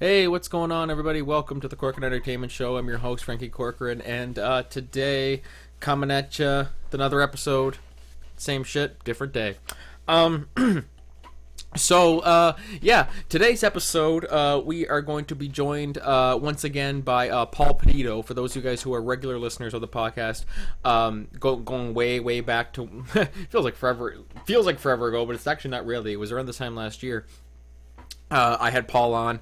Hey, what's going on, everybody? Welcome to the Corcoran Entertainment Show. I'm your host, Franky Corcoran, and uh, today, coming at you another episode. Same shit, different day. Um, so, uh, yeah, today's episode, uh, we are going to be joined uh, once again by uh, Paul Peditto. For those of you guys who are regular listeners of the podcast, um, go, going way, way back to feels like forever. Feels like forever ago, but it's actually not really. It was around this time last year. Uh, I had Paul on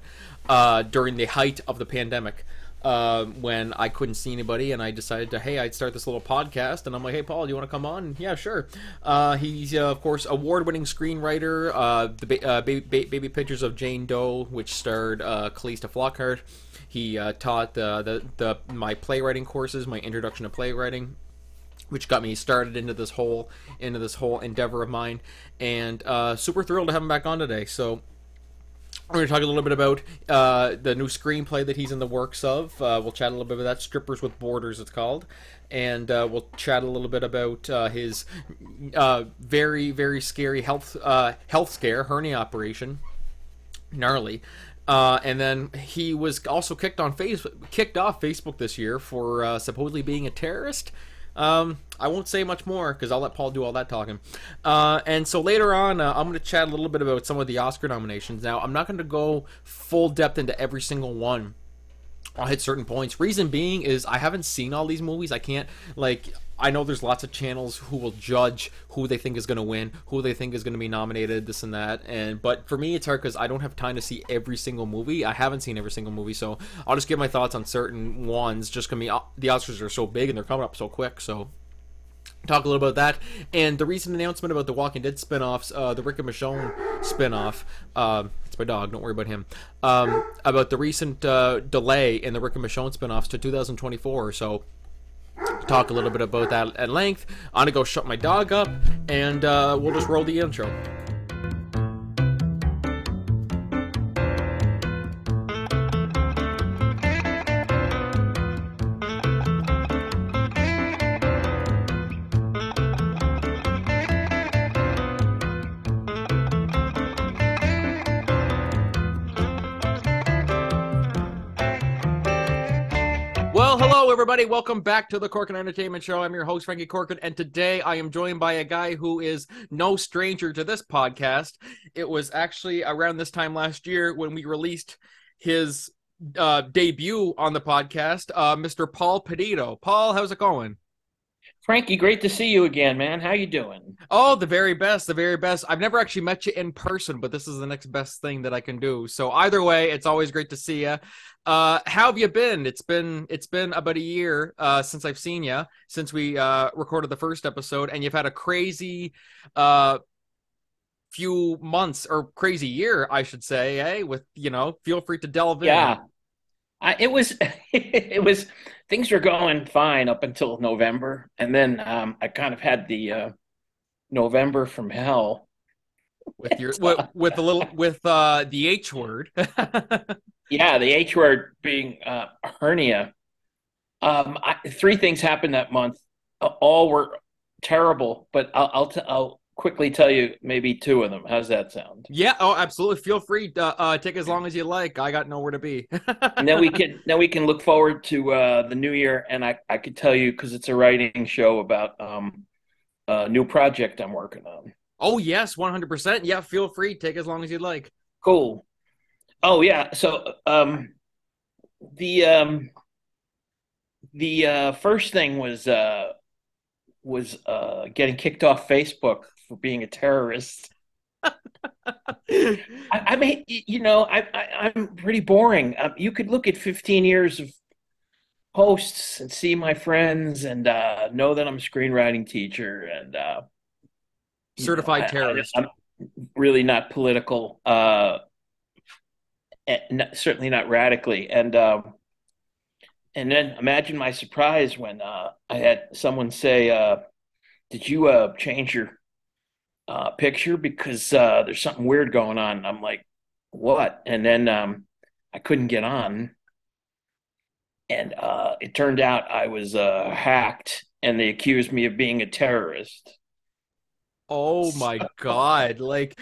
uh, during the height of the pandemic. Uh, when I couldn't see anybody, and I decided to, hey, I'd start this little podcast, and I'm like, hey, Paul, do you want to come on? Yeah, sure. Uh, he's, uh, of course, award-winning screenwriter. Uh, the ba- uh, baby, ba- baby Pictures of Jane Doe, which starred uh, Calista Flockhart. He taught the, the the my playwriting courses, my introduction to playwriting, which got me started into this whole into this whole endeavor of mine, and uh, super thrilled to have him back on today. So we're going to talk a little bit about uh, the new screenplay that he's in the works of. Uh, we'll chat a little bit about that. Strippers with Borders, it's called. And uh, we'll chat a little bit about uh, his uh, very, very scary health uh, health scare, hernia operation. Gnarly. and then he was also kicked on face kicked off Facebook this year for supposedly being a terrorist. Um, I won't say much more because I'll let Paul do all that talking. Uh, and so later on, uh, I'm going to chat a little bit about some of the Oscar nominations. Now, I'm not going to go full depth into every single one. I'll hit certain points. Reason being is I haven't seen all these movies. I can't like I know there's lots of channels who will judge who they think is going to win, who they think is going to be nominated, this and that. And but for me, it's hard because I don't have time to see every single movie. I haven't seen every single movie, so I'll just give my thoughts on certain ones. Just because uh, the Oscars are so big and they're coming up so quick, so talk a little about that and the recent announcement about the Walking Dead spin-offs, uh, the Rick and Michonne spin-off. Um, it's my dog. Don't worry about him. Um, about the recent uh, delay in the Rick and Michonne spin-offs to 2024. So talk a little bit about that at length. I'm gonna go shut my dog up, and uh, we'll just roll the intro. Everybody. Welcome back to the Corcoran Entertainment Show. I'm your host, Franky Corcoran, and today I am joined by a guy who is no stranger to this podcast. It was actually around this time last year when we released his uh, debut on the podcast, uh, Mr. Paul Peditto. Paul, how's it going? Franky, great to see you again, man. How you doing? Oh, the very best, the very best. I've never actually met you in person, but this is the next best thing that I can do. So either way, it's always great to see you. Uh, how have you been? It's been it's been about a year uh, since I've seen you since we uh, recorded the first episode, and you've had a crazy uh, few months or crazy year, I should say. Eh? With you know, feel free to delve in. Yeah, I, it was it was things were going fine up until November, and then um, I kind of had the uh, November from hell with your with, with a little with uh, the H word. yeah, the H word being uh, hernia. Um, I, three things happened that month. All were terrible, but I'll I'll, t- I'll quickly tell you maybe two of them. How's that sound? Yeah. Oh, absolutely. Feel free to uh, take as long as you like. I got nowhere to be. and then we can then we can look forward to uh, the new year, and I I could tell you because it's a writing show about um, a new project I'm working on. Oh yes, one hundred percent. Yeah. Feel free. Take as long as you'd like. Cool. Oh yeah. So um, the um, the uh, first thing was uh, was uh, getting kicked off Facebook for being a terrorist. I, I, mean, you know, I, I, am pretty boring. Um, you could look at 15 years of posts and see my friends and uh, know that I'm a screenwriting teacher and uh, certified know, terrorist. I, am really not political, uh, not, certainly not radically. And um, and then imagine my surprise when uh, I had someone say, uh, "Did you uh, change your uh, picture because uh, there's something weird going on. I'm like, what? And then um, I couldn't get on. And uh, it turned out I was uh, hacked and they accused me of being a terrorist. Oh my God. Like,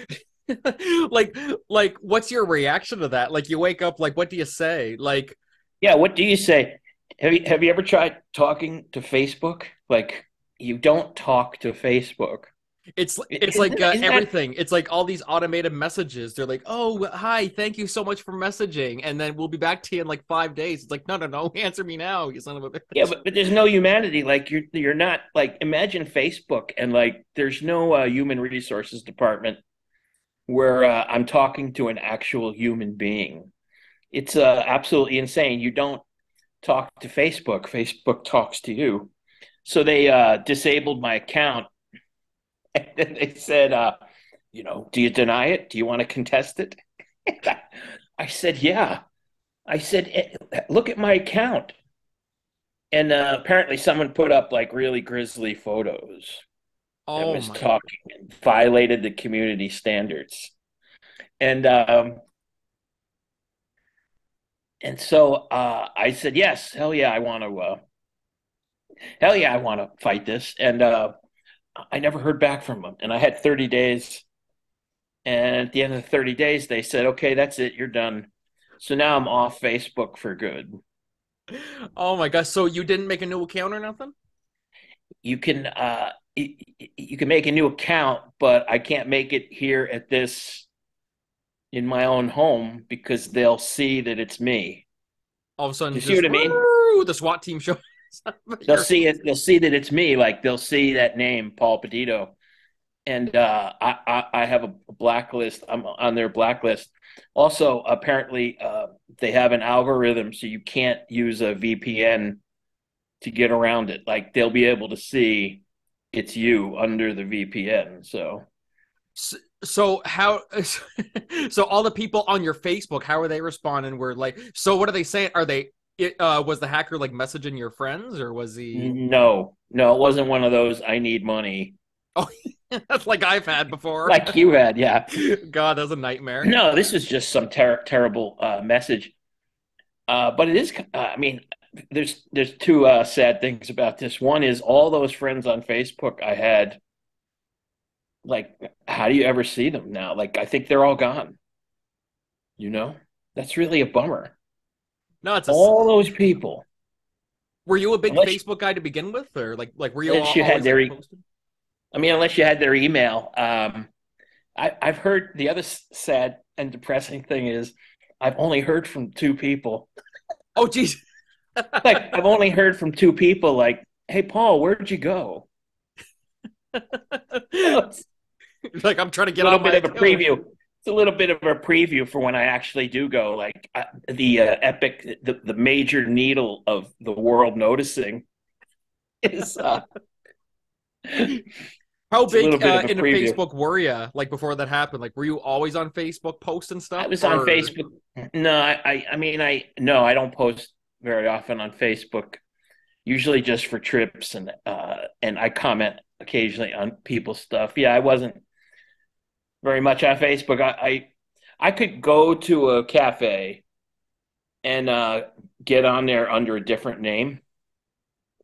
like like what's your reaction to that? Like you wake up like what do you say? Like Yeah, what do you say? Have you have you ever tried talking to Facebook? Like you don't talk to Facebook. It's it's like uh, that- everything. It's like all these automated messages. They're like, "Oh, hi, thank you so much for messaging," and then we'll be back to you in like five days. It's like, no, no, no, answer me now, you son of a bitch. Yeah, but, but there's no humanity. Like you're you're not like imagine Facebook and like there's no uh, human resources department where uh, I'm talking to an actual human being. It's uh, absolutely insane. You don't talk to Facebook. Facebook talks to you. So they uh, disabled my account, and then they said, uh, you know, do you deny it? Do you want to contest it? I said, yeah. I said, "Eh, look at my account. And uh, apparently, someone put up like really grisly photos that Oh was talking and violated the community standards. And um, and so uh, I said, yes, hell yeah, I want to. Uh, hell yeah, I want to fight this. And uh, I never heard back from them. And I had 30 days. And at the end of the 30 days, they said, okay, that's it, you're done. So now I'm off Facebook for good. Oh my gosh! So you didn't make a new account or nothing? you can uh you can make a new account, but I can't make it here at this in my own home because they'll see that it's me. All of a sudden, You see just, what I mean? The SWAT team shows. They'll see it. They'll see that it's me. Like they'll see that name, Paul Peditto, and uh, I, I I have a blacklist. I'm on their blacklist. Also, apparently, uh, they have an algorithm so you can't use a VPN to get around it. Like they'll be able to see it's you under the VPN. So. So how? So all the people on your Facebook, how are they responding? Were like, so what are they saying? Are they? It, uh, was the hacker like messaging your friends, or was he No, no, it wasn't one of those. I need money Oh that's like I've had before? like you had. Yeah, God, that's a nightmare. no, this was just some ter- terrible uh, message. Uh, but it is. Uh, I mean, there's there's two uh, sad things about this. One is all those friends on Facebook I had. Like, how do you ever see them now? Like, I think they're all gone. You know, that's really a bummer. No, it's a, All those people. were you a big Unless- Facebook guy to begin with, or like like were you? Unless al- you had their e- I mean, unless you had their email. Um, I, I've heard the other sad and depressing thing is I've only heard from two people. Oh, geez. Like I've only heard from two people. Like, hey, Paul, where'd you go? Like I'm trying to get a little on my bit of a account. preview. It's a little bit of a preview for when I actually do go. Like uh, the uh, epic, the, the major needle of the world noticing is. Uh, How a big uh, a into preview. Facebook were you? Like before that happened? Like were you always on Facebook posting stuff? I was on Facebook. No, I, I, I mean, I no, I don't post very often on Facebook. Usually just for trips and uh, and I comment occasionally on people's stuff. Yeah, I wasn't very much on Facebook. I I, I could go to a cafe and uh, get on there under a different name,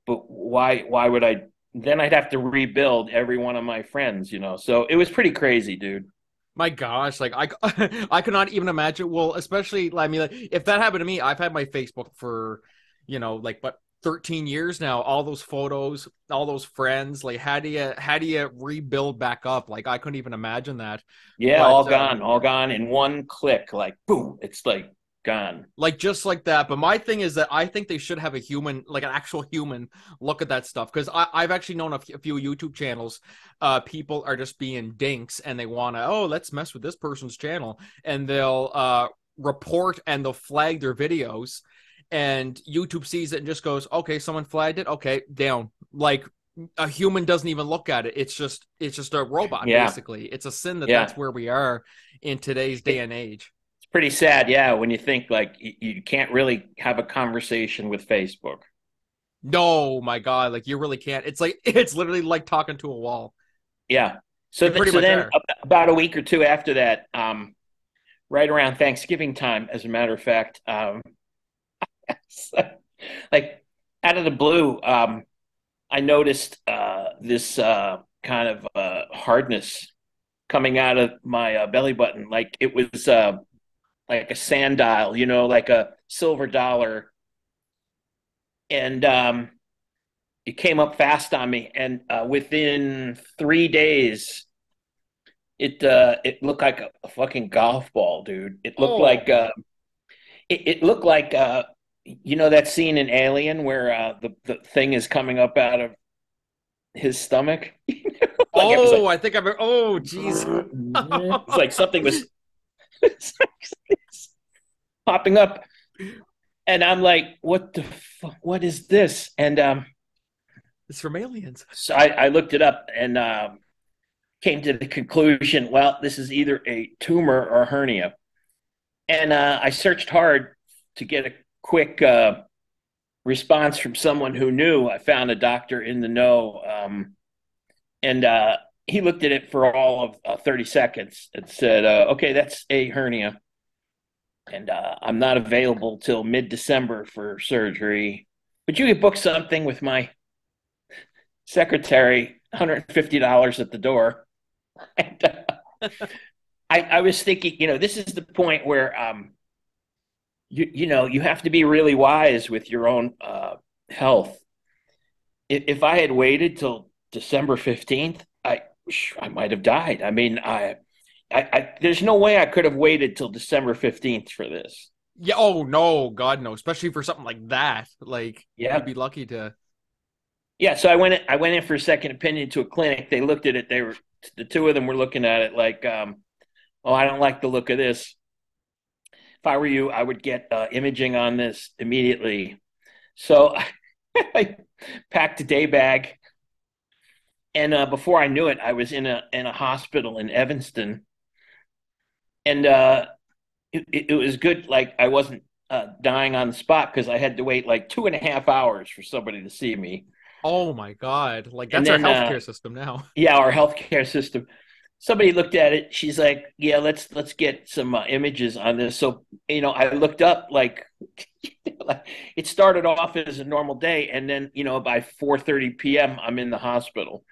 but why why would I? Then I'd have to rebuild every one of my friends, you know. So it was pretty crazy, dude my gosh like i i could not even imagine well especially i mean like, if that happened to me i've had my facebook for you know like but 13 years now all those photos all those friends like how do you how do you rebuild back up? Like i couldn't even imagine that. Yeah but, all uh, gone all gone in one click like boom it's like gone. Like just like that. But my thing is that i think they should have a human like an actual human look at that stuff. Because i've actually known a, f- a few youtube channels uh people are just being dinks and they want to oh let's mess with this person's channel. And they'll uh report and they'll flag their videos and YouTube sees it and just goes, okay, someone flagged it, okay, down. Like a human doesn't even look at it. It's just it's just a robot Yeah. basically. It's a sin that Yeah. that's where we are in today's day and age. It's pretty sad, yeah, when you think like you, you can't really have a conversation with Facebook. No, my God, like you really can't. It's like it's literally like talking to a wall. Yeah. So, th- so then are. about a week or two after that, um, right around Thanksgiving time, as a matter of fact, um, like out of the blue, um, I noticed uh, this uh, kind of uh, hardness coming out of my uh, belly button, like it was uh, like a sand dial, you know, like a silver dollar, and um, it came up fast on me, and uh, within three days, it uh, it looked like a, fucking golf ball, dude. It looked oh. like uh, it, it, looked like uh, you know that scene in Alien where uh, the the thing is coming up out of his stomach. like oh, like, I think I'm. Oh, jeez. it's like something was popping up, and I'm like, "What the? Fuck? What is this?" And um, it's from aliens. So I, I looked it up and um, came to the conclusion well, this is either a tumor or a hernia. And uh, I searched hard to get a quick uh, response from someone who knew. I found a doctor in the know. Um, and uh, he looked at it for all of uh, 30 seconds and said, uh, okay, that's a hernia. And uh, I'm not available till mid December for surgery. But you could book something with my secretary $150 at the door. And, uh, I, I was thinking, you know, this is the point where, um, you, you know, you have to be really wise with your own uh, health. If, if I had waited till December 15th, I, I might have died. I mean, I, I, I, there's no way I could have waited till December 15th for this. Yeah. Oh no, God no. Especially for something like that. Like, yeah, you'd be lucky to yeah, so I went in, I went in for a second opinion to a clinic. They looked at it. They were the two of them were looking at it like, um, "Oh, I don't like the look of this." If I were you, I would get uh, imaging on this immediately. So I packed a day bag, and uh, before I knew it, I was in a in a hospital in Evanston, and uh, it, it was good. Like I wasn't uh, dying on the spot because I had to wait like two and a half hours for somebody to see me. Oh my god! Like that's then, our healthcare uh, system now. Yeah, our healthcare system. Somebody looked at it. She's like, "Yeah, let's let's get some uh, images on this." So you know, I looked up like it started off as a normal day, and then you know by four thirty p.m. I'm in the hospital,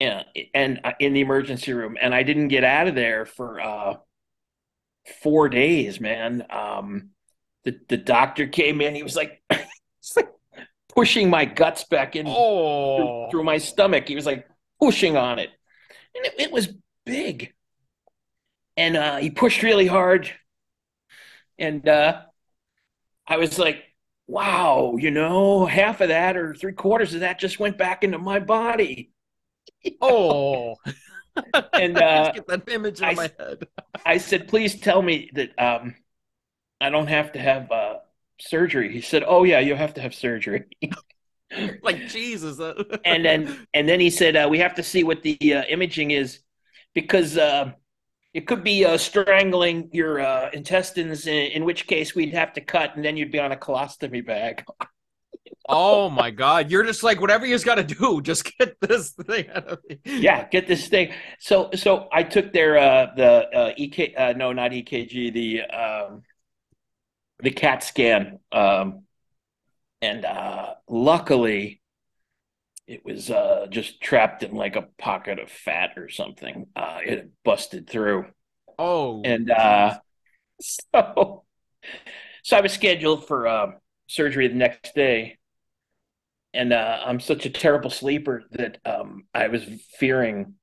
yeah, and uh, in the emergency room, and I didn't get out of there for uh, four days, man. Um, the the doctor came in. He was like, like pushing my guts back in oh. through, through, my stomach. He was like pushing on it, and it, it was big. And uh, he pushed really hard, and uh, I was like, "Wow, you know, half of that or three quarters of that just went back into my body." oh. and uh, get that image in I, my head. I said, "Please tell me that um, I don't have to have." Uh, surgery. He said, "Oh yeah, you have to have surgery." like Jesus. and then and then he said, uh, "We have to see what the uh, imaging is because uh, it could be uh, strangling your uh, intestines. In, in, which case, we'd have to cut, and then you'd be on a colostomy bag." oh my God! You're just like whatever you've got to do, just get this thing out of me. Yeah, get this thing. So so I took their uh, the EK no not EKG the um, the CAT scan, um, and uh, luckily, it was uh, just trapped in like a pocket of fat or something. Uh, it busted through. Oh, and uh, so so I was scheduled for uh, surgery the next day, and uh, I'm such a terrible sleeper that um, I was fearing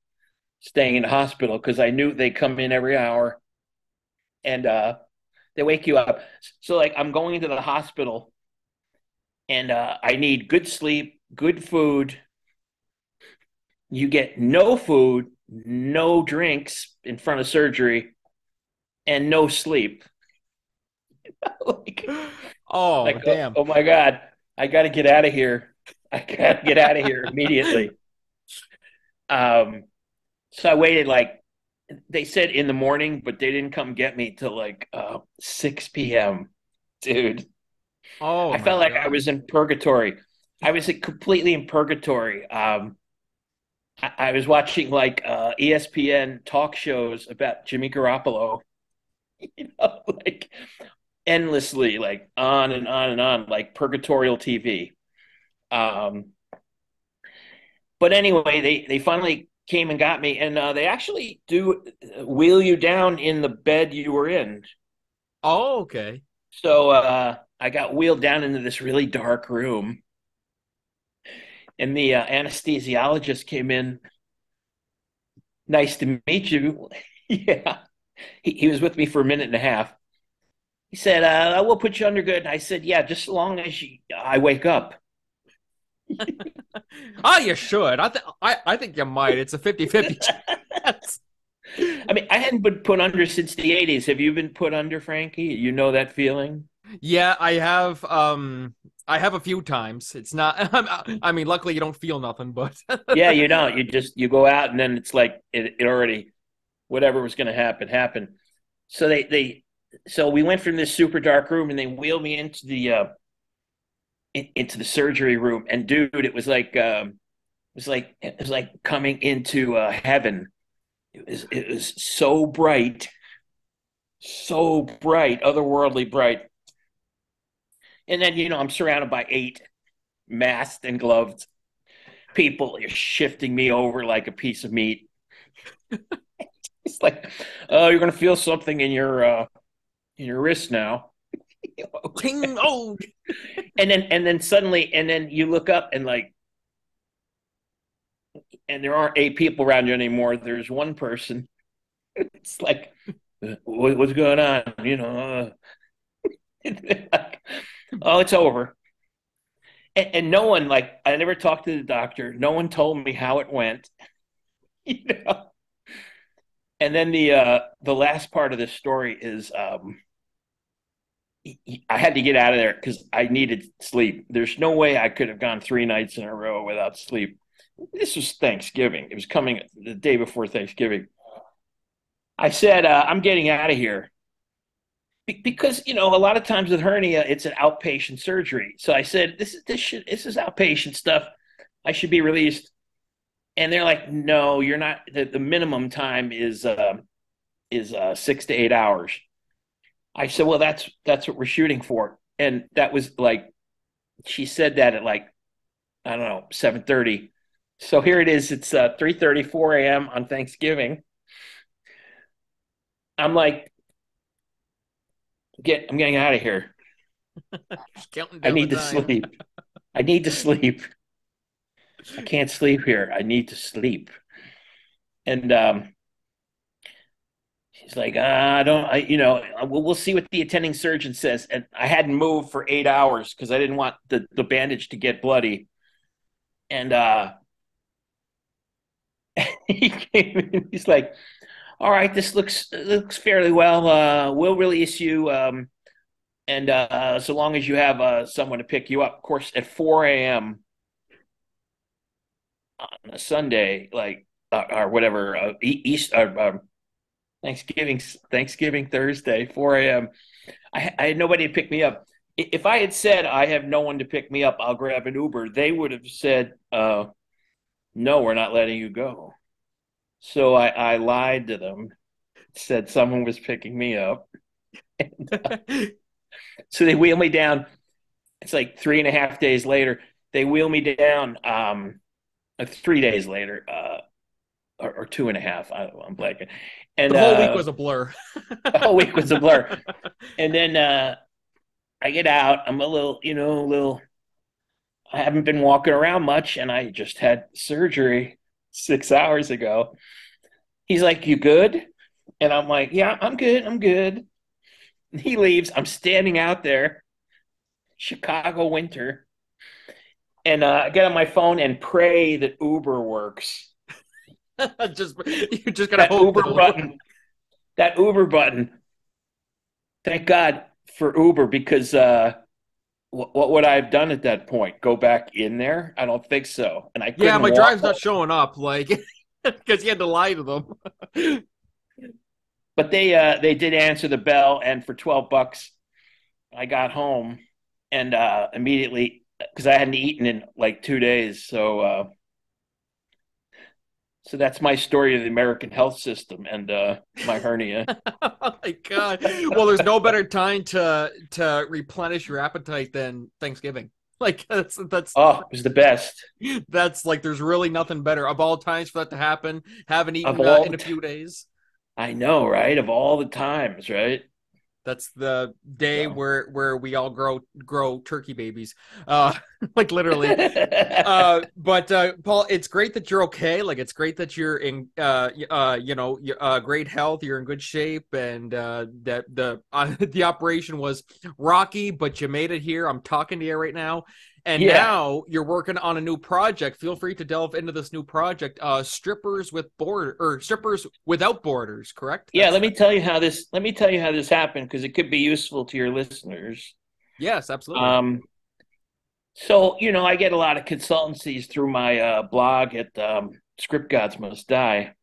staying in the hospital because I knew they come in every hour, and uh, they wake you up. So like I'm going into the hospital and uh, I need good sleep, good food. You get no food, no drinks in front of surgery, and no sleep. like, oh like, damn! Oh, oh my god! I got to get out of here. I got to get out of here immediately. Um, so I waited like they said in the morning, but they didn't come get me till like uh, 6 p.m. Dude. Oh, I felt like I was in purgatory. I was completely in purgatory. Um, I, I was watching like uh, ESPN talk shows about Jimmy Garoppolo, you know, like endlessly, like on and on and on, like purgatorial TV. Um, but anyway, they they finally came and got me, and uh, they actually do wheel you down in the bed you were in. Oh, okay. So uh, I got wheeled down into this really dark room, and the uh, anesthesiologist came in. Nice to meet you. yeah, he, he was with me for a minute and a half. He said, uh, "I will put you under good." I said, "Yeah, just as long as you, I wake up." oh, you should. I, th- I, I think you might. It's a 50 50 chance. I mean, I hadn't been put under since the 80s. Have you been put under, Franky? You know that feeling? Yeah, I have. Um, I have a few times. It's not. I mean, luckily you don't feel nothing, but yeah, you don't. You just you go out and then it's like it, it already, whatever was going to happen happened. So they they so we went from this super dark room and they wheeled me into the uh, into the surgery room, and dude, it was like um, it was like it was like coming into uh, heaven. It was it was so bright, so bright, otherworldly bright. And then you know I'm surrounded by eight masked and gloved people shifting me over like a piece of meat. it's like, oh, you're gonna feel something in your uh, in your wrist now. Ting oh. And then and then suddenly and then you look up and like and there aren't eight people around you anymore. There's one person. It's like what's going on? You know uh, oh it's over and, and, no one like i never talked to the doctor no one told me how it went you know and then the uh the last part of this story is um I had to get out of there because I needed sleep. There's no way I could have gone three nights in a row without sleep. This was Thanksgiving. It was coming the day before Thanksgiving. I said, uh, I'm getting out of here. Be- because, you know, a lot of times with hernia, it's an outpatient surgery. So I said, this is, this, should, this is outpatient stuff. I should be released. And they're like, no, you're not. The, the minimum time is, uh, is uh, six to eight hours. I said, well, that's that's what we're shooting for, and that was like, she said that at like, I don't know, seven thirty. So here it is. It's uh, three thirty, four a.m. on Thanksgiving. I'm like, get, I'm getting out of here. I need to sleep. I need to sleep. I can't sleep here. I need to sleep. And um, He's like, uh, I don't, I, you know, we'll, we'll see what the attending surgeon says. And I hadn't moved for eight hours because I didn't want the, the bandage to get bloody. And uh, he came in, he's like, all right, this looks looks fairly well. Uh, we'll release you. Um, and uh, so long as you have uh, someone to pick you up, of course, at 4 a.m. on a Sunday, like, uh, or whatever, uh, East, uh, um, Thanksgiving Thanksgiving Thursday, 4 a.m. I, I, had nobody to pick me up. If I had said I have no one to pick me up, I'll grab an Uber. They would have said, "No, we're not letting you go." So I, I lied to them, said someone was picking me up. And, uh, so they wheel me down. It's like three and a half days later. They wheel me down. Um, uh, three days later. Uh, or, or, two and a half. I, am blanking. And the whole uh, week was a blur. the whole week was a blur. And then uh, I get out. I'm a little, you know, a little. I haven't been walking around much, and I just had surgery six hours ago. He's like, "You good?" And I'm like, "Yeah, I'm good. I'm good." And he leaves. I'm standing out there, Chicago winter, and uh, I get on my phone and pray that Uber works just you just gotta that Uber button. That Uber button. Thank God for Uber because uh, what, what would I have done at that point? Go back in there? I don't think so. And I yeah, my drive's not showing up, like because you had to lie to them. but they uh, they did answer the bell, and for twelve bucks, I got home and uh, immediately because I hadn't eaten in like two days, so uh, so that's my story of the American health system and uh, my hernia. oh my god! Well, there's no better time to to replenish your appetite than Thanksgiving. like that's that's oh, it was the best. That's like there's really nothing better of all times for that to happen. Haven't eaten uh, in a few days. I know, right? Of all the times, right? That's the day yeah. where where we all grow grow turkey babies, uh, like literally. uh, but uh, Paul, it's great that you're okay. Like it's great that you're in, uh, uh, you know, uh, great health. You're in good shape, and uh, that the uh, the operation was rocky, but you made it here. I'm talking to you right now, and yeah. now you're working on a new project. Feel free to delve into this new project, uh, strippers with border or strippers without borders. Correct? Yeah. That's let me tell you how this. Let me tell you how this happened because it could be useful to your listeners. Yes, absolutely. Um, so you know, I get a lot of consultancies through my uh, blog at um, Script Gods Must Die.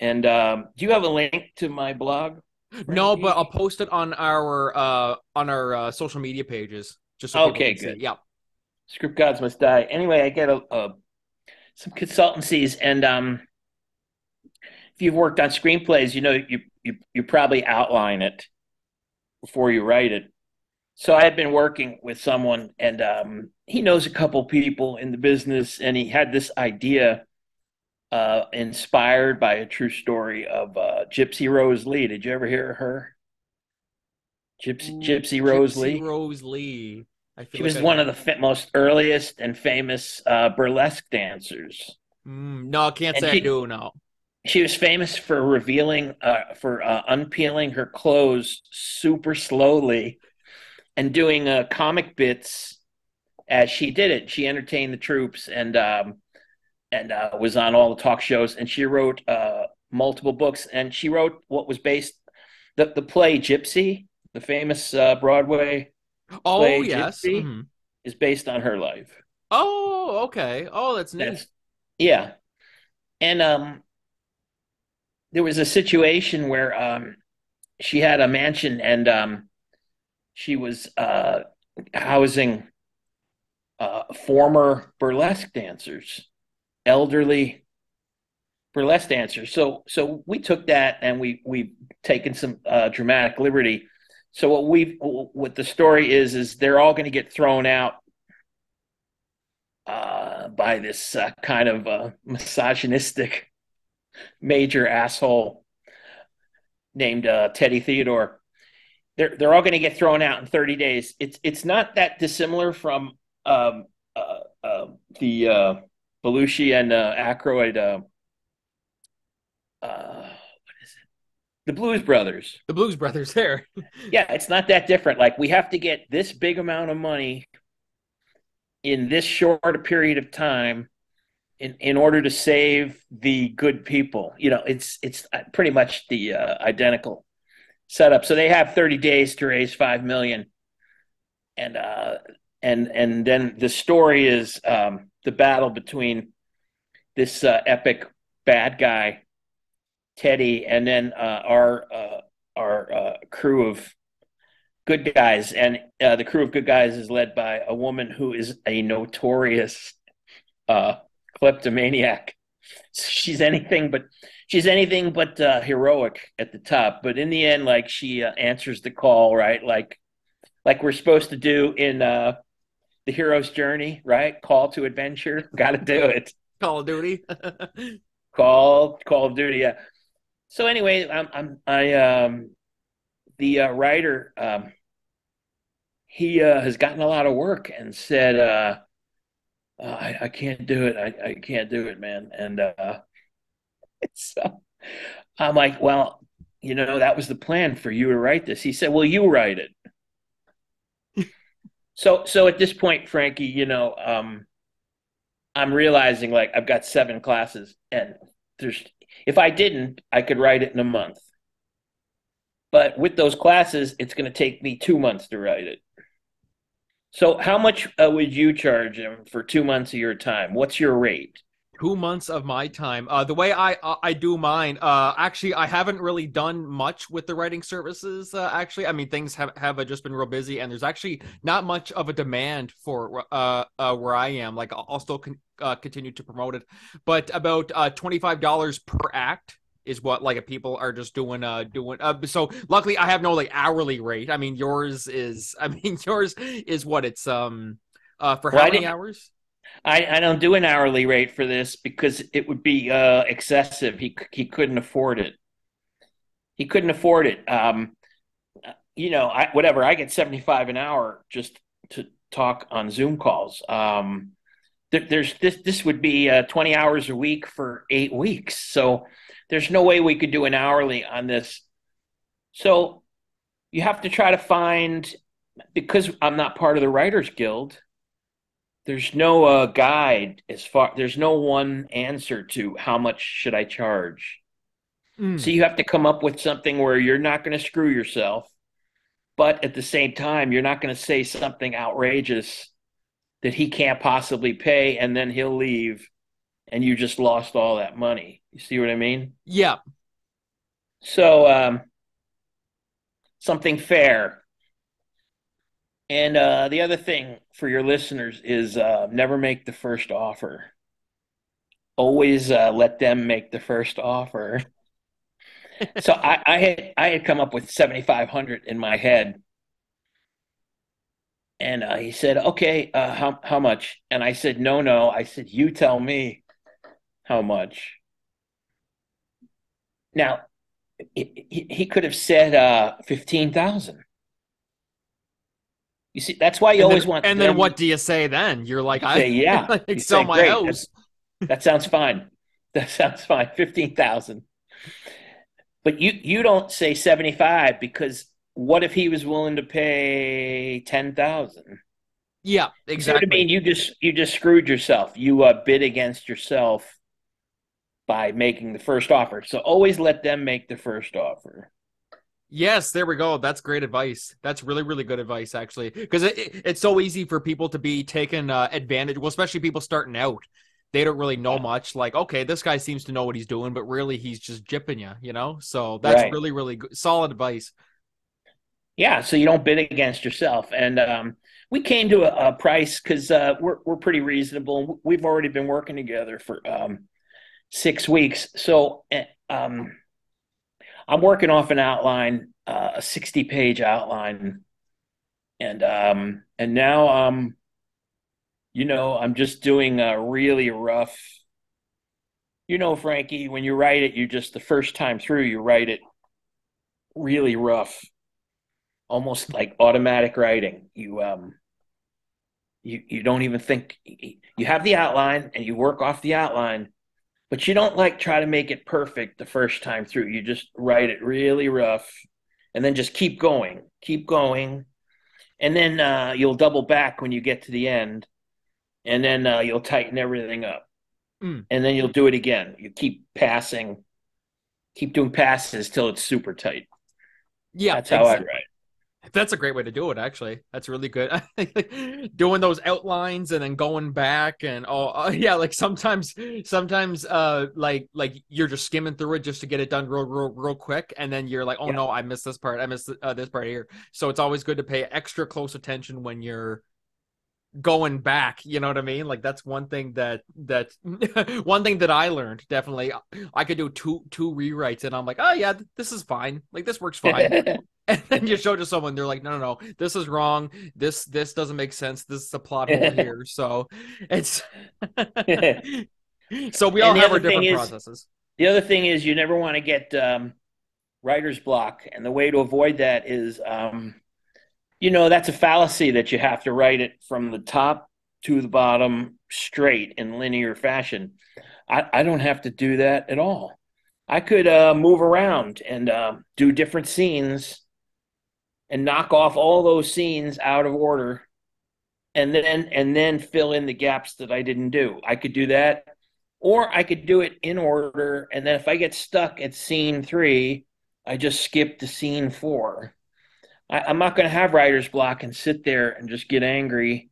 And um, do you have a link to my blog? No, but I'll post it on our uh, on our uh, social media pages. Just so okay, good. Yeah. Script gods must die. Anyway, I get a, a some consultancies, and um, if you've worked on screenplays, you know you you you probably outline it before you write it. So I had been working with someone, and um, he knows a couple people in the business, and he had this idea uh, inspired by a true story of uh, Gypsy Rose Lee. Did you ever hear her? Gypsy Gypsy Rose Gypsy Lee. Rose Lee she was one of the most earliest and famous uh, burlesque dancers. Mm, no, I can't and say she, I do. No, she was famous for revealing, uh, for uh, unpeeling her clothes super slowly, and doing uh, comic bits as she did it. She entertained the troops and um, and uh, was on all the talk shows. And she wrote uh, multiple books. And she wrote what was based the the play Gypsy, the famous Broadway Oh yes, mm-hmm. is based on her life. Oh, okay. Oh, that's neat. That's, yeah, and um, there was a situation where um, she had a mansion and um, she was uh housing uh former burlesque dancers, elderly burlesque dancers. So so we took that and we we've taken some uh, dramatic liberty so what we what the story is is they're all going to get thrown out uh, by this uh, kind of uh, misogynistic major asshole named uh, Teddy Theodore. They're they're all going to get thrown out in 30 days. It's it's not that dissimilar from um, uh, uh, the Belushi and Aykroyd the Blues Brothers. The Blues Brothers there. yeah, it's not that different. Like we have to get this big amount of money in this short a period of time in, in order to save the good people. You know, it's it's pretty much the uh, identical setup. So they have 30 days to raise 5 million. And uh and and then the story is um the battle between this uh, epic bad guy Teddy, and then uh, our uh, our uh, crew of good guys. And uh, the crew of good guys is led by a woman who is a notorious uh, kleptomaniac. She's anything but she's anything but uh, heroic at the top. But in the end, like she answers the call, right? Like like we're supposed to do in the hero's journey, right? Call to adventure. Got to do it. Call of Duty. Call Call of Duty. Yeah. So anyway, I'm, I'm I um the uh, writer um he uh, has gotten a lot of work and said uh, uh I, I can't do it. I, I can't do it man. And uh so I'm like well you know that was the plan for you to write this. He said well you write it. So so at this point Franky you know um I'm realizing like I've got seven classes and there's if I didn't, I could write it in a month. But with those classes, it's going to take me two months to write it. So, how much uh, would you charge him for two months of your time? What's your rate? two months of my time uh the way i uh, i do mine uh actually i haven't really done much with the writing services uh, actually i mean things have have just been real busy and there's actually not much of a demand for uh, uh where i am like i'll still con- uh, continue to promote it but about uh $25 per act is what like people are just doing uh doing uh so luckily i have no like hourly rate i mean yours is i mean yours is what it's um Uh, for Well, how many hours? I, I don't do an hourly rate for this because it would be uh, excessive. He he couldn't afford it. He couldn't afford it. Um, you know, I, whatever. I get seventy five an hour just to talk on Zoom calls. Um, there, there's this. This would be uh, twenty hours a week for eight weeks. So there's no way we could do an hourly on this. So you have to try to find because I'm not part of the Writers Guild there's no uh, guide as far there's no one answer to how much should i charge Mm. so you have to come up with something where you're not going to screw yourself but at the same time you're not going to say something outrageous that he can't possibly pay and then he'll leave and you just lost all that money you see what i mean Yeah. so um, something fair. And uh, the other thing for your listeners is uh, never make the first offer. Always uh, let them make the first offer. so I, I had I had come up with seventy five hundred in my head, and uh, he said, "Okay, uh, how how much?" And I said, "No, no." I said, "You tell me how much." Now, he, he- could have said uh, fifteen thousand. You see, that's why you and always then, want. and then what do you say then? You're like, You I say, yeah. like, You sell say, my "Great, house. That sounds fine. That sounds fine. Fifteen thousand. But you you don't say seventy five because what if he was willing to pay ten thousand? Yeah, See what exactly. I mean? You just you just screwed yourself. You uh, bid against yourself by making the first offer. So always let them make the first offer. Yes, there we go. That's great advice. That's really, really good advice, actually, because it, it- it's so easy for people to be taken uh, advantage. Well, especially people starting out, they don't really know much. Like, okay, this guy seems to know what he's doing, but really, he's just jipping you, you know. So that's Right. really, really good, solid advice. Yeah, so you don't bid against yourself. And um, we came to a, a price because uh, we're we're pretty reasonable. We've already been working together for um, six weeks, so eh, um, I'm working off an outline, uh, a 60 page outline, and um, and now um, you know, I'm just doing a really rough. You know, Franky, when you write it, you just the first time through, you write it really rough almost like automatic writing. You um you you don't even think you have the outline and you work off the outline, but you don't like try to make it perfect the first time through. You just write it really rough and then just keep going, keep going. And then uh, you'll double back when you get to the end, and then uh, you'll tighten everything up. Mm. And then you'll do it again. You keep passing, keep doing passes till it's super tight. Yeah, That's how I write. That's a great way to do it. Actually, that's really good. Doing those outlines and then going back and oh yeah, like sometimes, sometimes uh like like you're just skimming through it just to get it done real real real quick, and then you're like, oh Yeah. no, I missed this part. I missed uh, this part here. So it's always good to pay extra close attention when you're going back you know what i mean like that's one thing that that one thing that i learned definitely i could do two two rewrites and i'm like oh yeah this is fine like this works fine and then you show it to someone they're like no no no this is wrong. This this doesn't make sense. This is a plot hole here. So it's so we all have our different is- processes. The other thing is you never want to get um, writer's block, and the way to avoid that is, um, you know, that's a fallacy that you have to write it from the top to the bottom straight in linear fashion. I, I don't have to do that at all. I could uh, move around and uh, do different scenes and knock off all those scenes out of order and then and then fill in the gaps that I didn't do. I could do that or I could do it in order, and then if I get stuck at scene three, I just skip to scene four. I, I'm not going to have writer's block and sit there and just get angry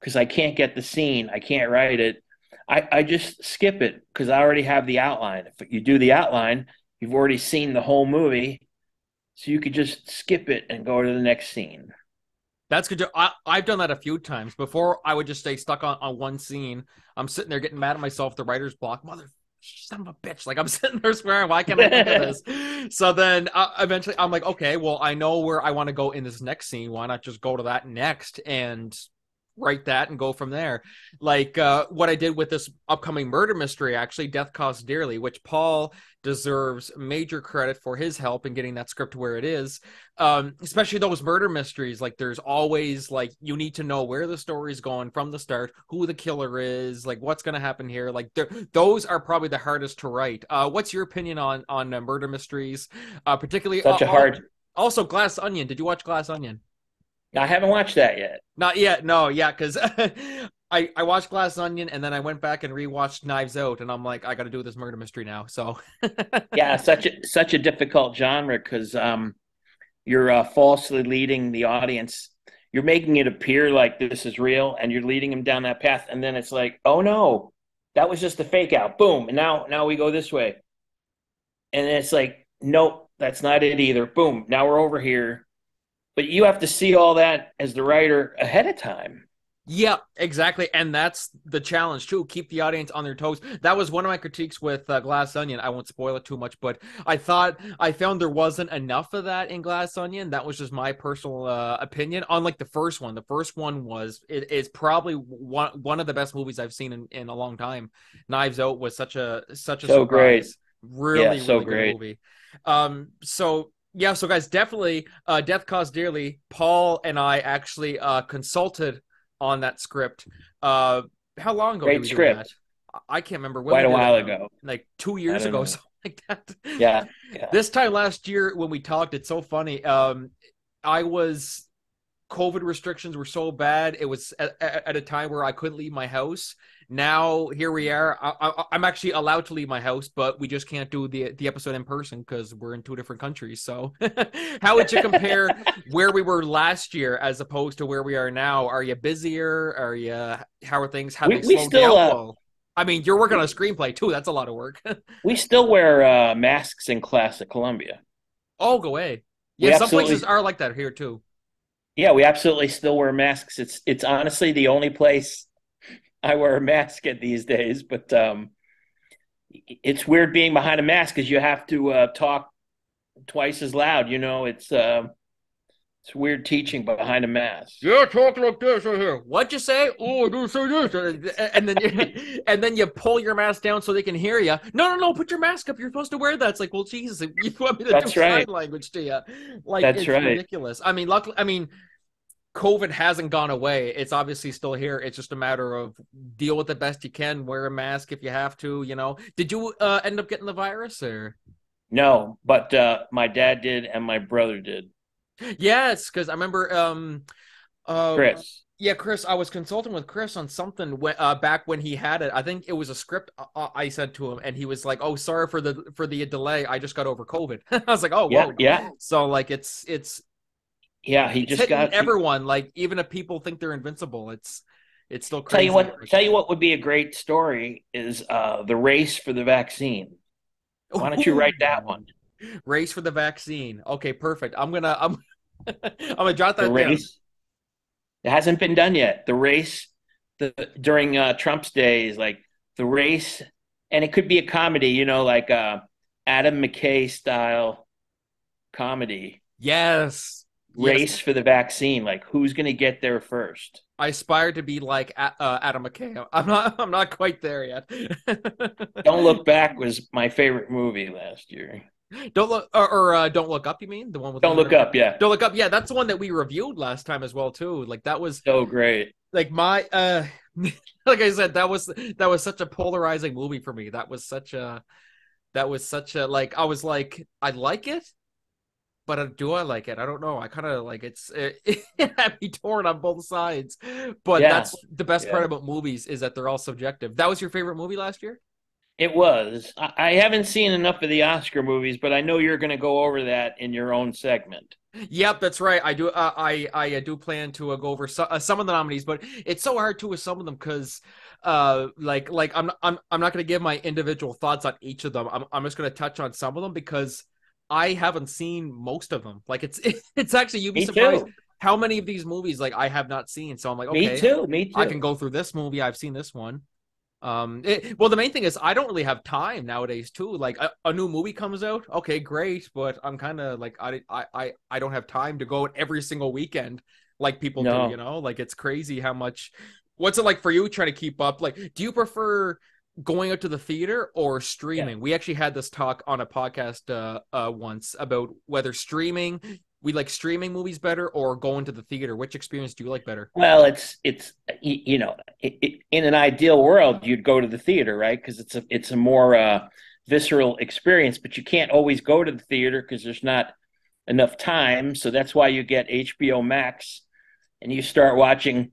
because I can't get the scene. I can't write it. I, I just skip it because I already have the outline. If you do the outline, you've already seen the whole movie, so you could just skip it and go to the next scene. That's good. I, I've done that a few times. Before, I would just stay stuck on, on one scene. I'm sitting there getting mad at myself, the writer's block. Mother son of a bitch. Like, I'm sitting there swearing, why can't I think of this? So then uh, eventually I'm like, okay, well, I know where I want to go in this next scene. Why not just go to that next and write that and go from there. Like uh, what I did with this upcoming murder mystery, actually, Death Costs Dearly, which Paul deserves major credit for his help in getting that script where it is. Um, especially those murder mysteries. Like there's always like you need to know where the story's going from the start, who the killer is, like what's going to happen here. Like those are probably the hardest to write. Uh, what's your opinion on on uh, murder mysteries, uh, particularly such a hard. Also, Glass Onion. Did you watch Glass Onion? I haven't watched that yet. Not yet. No, yeah, because I I watched Glass Onion and then I went back and rewatched Knives Out, and I'm like, I got to do this murder mystery now. So yeah, such a such a difficult genre because um, you're uh, falsely leading the audience. You're making it appear like this is real, and you're leading them down that path, and then it's like, oh no, that was just a fake out. Boom, and now now we go this way, and it's like, nope, that's not it either. Boom, now we're over here but you have to see all that as the writer ahead of time. Yeah, exactly, and that's the challenge too. Keep the audience on their toes. That was one of my critiques with uh, Glass Onion. I won't spoil it too much, but I thought I found there wasn't enough of that in Glass Onion. That was just my personal uh, opinion. Unlike the first one, the first one was it is probably one one of the best movies I've seen in, in a long time. Knives Out was such a such a so surprise. great, really, yeah, so really great movie. Um, so yeah, so guys, definitely, uh, Death Costs Dearly. Paul and I actually uh, consulted on that script. Uh, how long ago? Great script. I can't remember. When Quite a while ago. Like two years ago, know. something like that. Yeah, yeah. This time last year when we talked, it's so funny. Um, I was COVID restrictions were so bad. It was at, at, a time where I couldn't leave my house, now here we are. I, am actually allowed to leave my house, but we just can't do the the episode in person because we're in two different countries. So, how would you compare where we were last year as opposed to where we are now? Are you busier? Are you how are things? Have we, they slowed still? Uh, I mean, you're working on a screenplay too. That's a lot of work. we still wear uh, masks in class at Columbia. Oh, go away. Yeah, some places are like that here too. Yeah, we absolutely still wear masks. It's it's honestly the only place I wear a mask at these days, but um, it's weird being behind a mask because you have to uh, talk twice as loud. You know, it's uh, it's weird teaching behind a mask. Yeah, talk like this right here. What'd you say? Oh, I do say this, and then you, and then you pull your mask down so they can hear you. No, no, no, put your mask up. You're supposed to wear that. It's like, well, Jesus, you want me to That's do right. sign language to you? Like, That's it's right. ridiculous. I mean, luckily, I mean COVID hasn't gone away. It's obviously still here. It's just a matter of deal with it best you can. Wear a mask if you have to. You know. Did you uh, end up getting the virus or? No, but uh, my dad did and my brother did. Yes, because I remember um, uh, Chris. Yeah, Chris. I was consulting with Chris on something when, uh, back when he had it. I think it was a script uh, I said to him, and he was like, "Oh, sorry for the for the delay. I just got over COVID." I was like, "Oh, yeah, whoa. yeah." So like, it's it's yeah, he just got everyone. Like even if people think they're invincible, it's it's still crazy. Tell you what, tell you what would be a great story is uh, the race for the vaccine. Why don't you write that one? Race for the vaccine. Okay, perfect. I'm gonna I'm I'm gonna jot that the race. Down. It hasn't been done yet. The race the during uh, Trump's days, like the race, and it could be a comedy, you know, like uh, Adam McKay style comedy. Yes, race yes. for the vaccine. Like, who's going to get there first? I aspire to be like uh, Adam McKay. I'm not. I'm not quite there yet. Don't Look Back was my favorite movie last year. Don't look or, or uh, Don't Look Up. You mean the one with Don't Look Up? Yeah. Don't Look Up. Yeah, that's the one that we reviewed last time as well too. Like that was so great. Like my uh, like I said, that was that was such a polarizing movie for me. That was such a that was such a like I was like I like it but uh, do I like it? I don't know. I kind of like it's it, it had me torn on both sides. But yeah. that's the best yeah. part about movies is that they're all subjective. That was your favorite movie last year? It was. I haven't seen enough of the Oscar movies, but I know you're going to go over that in your own segment. Yep, that's right. I do. Uh, I I uh, do plan to uh, go over so, uh, some of the nominees, but it's so hard to with some of them because, uh, like like I'm I'm I'm not going to give my individual thoughts on each of them. I'm I'm just going to touch on some of them because I haven't seen most of them. Like it's it's actually you'd be Me surprised too. how many of these movies like I have not seen. So I'm like, okay, me too, me too. I can go through this movie. I've seen this one. Um, it, well, the main thing is I don't really have time nowadays too. Like a, a new movie comes out, okay, great, but I'm kind of like I, I I I don't have time to go every single weekend like people No. do. You know, like it's crazy how much. What's it like for you trying to keep up? Like, do you prefer going out to the theater or streaming? We actually had this talk on a podcast uh, uh, once about whether streaming. We like streaming movies better or going to the theater. Which experience do you like better? Well, it's it's you know, it, it, in an ideal world, you'd go to the theater, right? Because it's a it's a more uh, visceral experience. But you can't always go to the theater because there's not enough time. So that's why you get HBO Max, and you start watching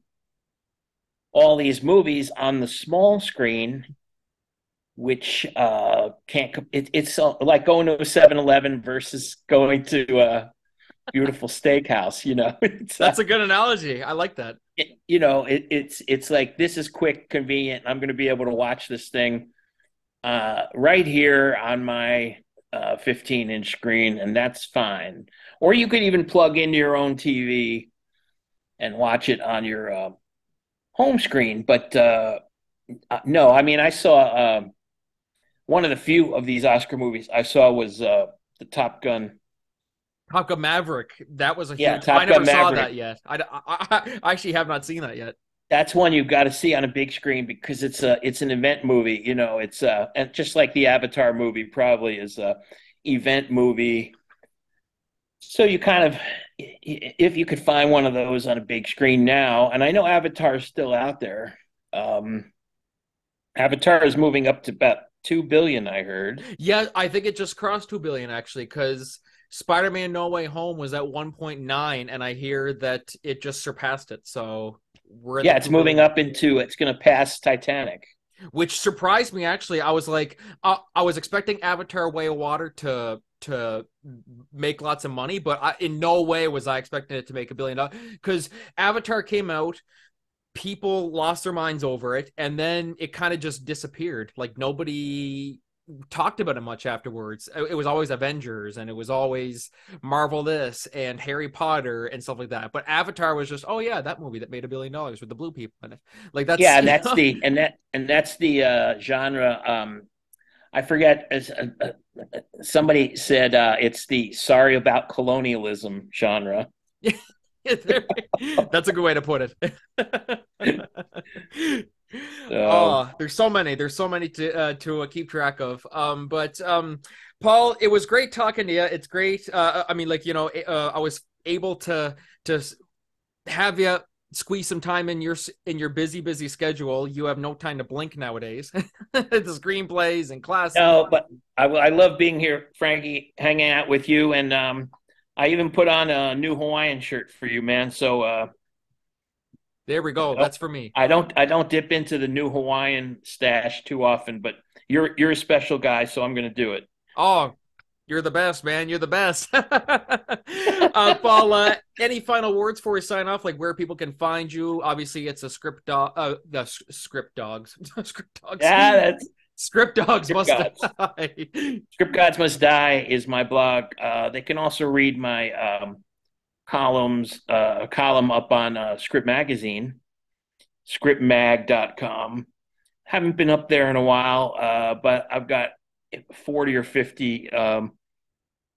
all these movies on the small screen, which uh, can't. It, it's uh, like going to a 7-Eleven versus going to a beautiful steakhouse. You know, it's, uh, That's a good analogy. I like that. it, you know, it, it's it's like this is quick, convenient. I'm going to be able to watch this thing uh, right here on my uh, 15 inch screen, and that's fine. Or you could even plug into your own TV and watch it on your uh, home screen. But uh, uh, no, I mean, I saw um one of the few of these Oscar movies I saw was uh, the Top Gun. Top Gun Maverick. That was a Yeah, huge. Top I never Gun saw Maverick. that yet. I, I, I actually have not seen that yet. that's one you've got to see on a big screen because it's a it's an event movie you know it's uh and just like the avatar movie probably is a event movie so you kind of if you could find one of those on a big screen now and i know avatar is still out there um avatar is moving up to about 2 billion i heard Yeah, I think it just crossed two billion actually, because Spider-Man: No Way Home was at one point nine, and I hear that it just surpassed it. So we're yeah it's moving billion. up into it's going to pass titanic which surprised me actually. I was like, uh, I was expecting Avatar: Way of Water to to make lots of money, but I, in no way was I expecting it to make a billion dollars because Avatar came out. People lost their minds over it, and then it kind of just disappeared. Like nobody talked about it much afterwards. It was always Avengers, and it was always Marvel this and Harry Potter and stuff like that. But Avatar was just, oh yeah, that movie that made a billion dollars with the blue people in it. Like that's yeah and that's know? the and that and that's the uh genre um i forget as uh, uh, somebody said uh it's the sorry about colonialism genre That's a good way to put it. So- oh, there's so many. There's so many to uh, to uh, keep track of. Um, but um, Paul, it was great talking to you. It's great. Uh, I mean, like you know, uh, I was able to to have you squeeze some time in your in your busy busy schedule. You have no time to blink nowadays. the screenplays and class. no but i i love being here franky hanging out with you and um i even put on a new hawaiian shirt for you man so uh There we go. That's for me. i don't i don't dip into the new hawaiian stash too often but you're you're a special guy so i'm gonna do it Oh, you're the best, man. You're the best. uh, Paul, uh, any final words before we sign off? Like where people can find you? Obviously, it's a script dog. Uh, the s- script dogs. script dogs. yeah that's script dogs Script must gods. die. Script Gods Must Die is my blog. Uh, they can also read my um, columns, uh, a column up on uh, Script Magazine, scriptmag.com. Haven't been up there in a while, uh, but I've got 40 or 50 um,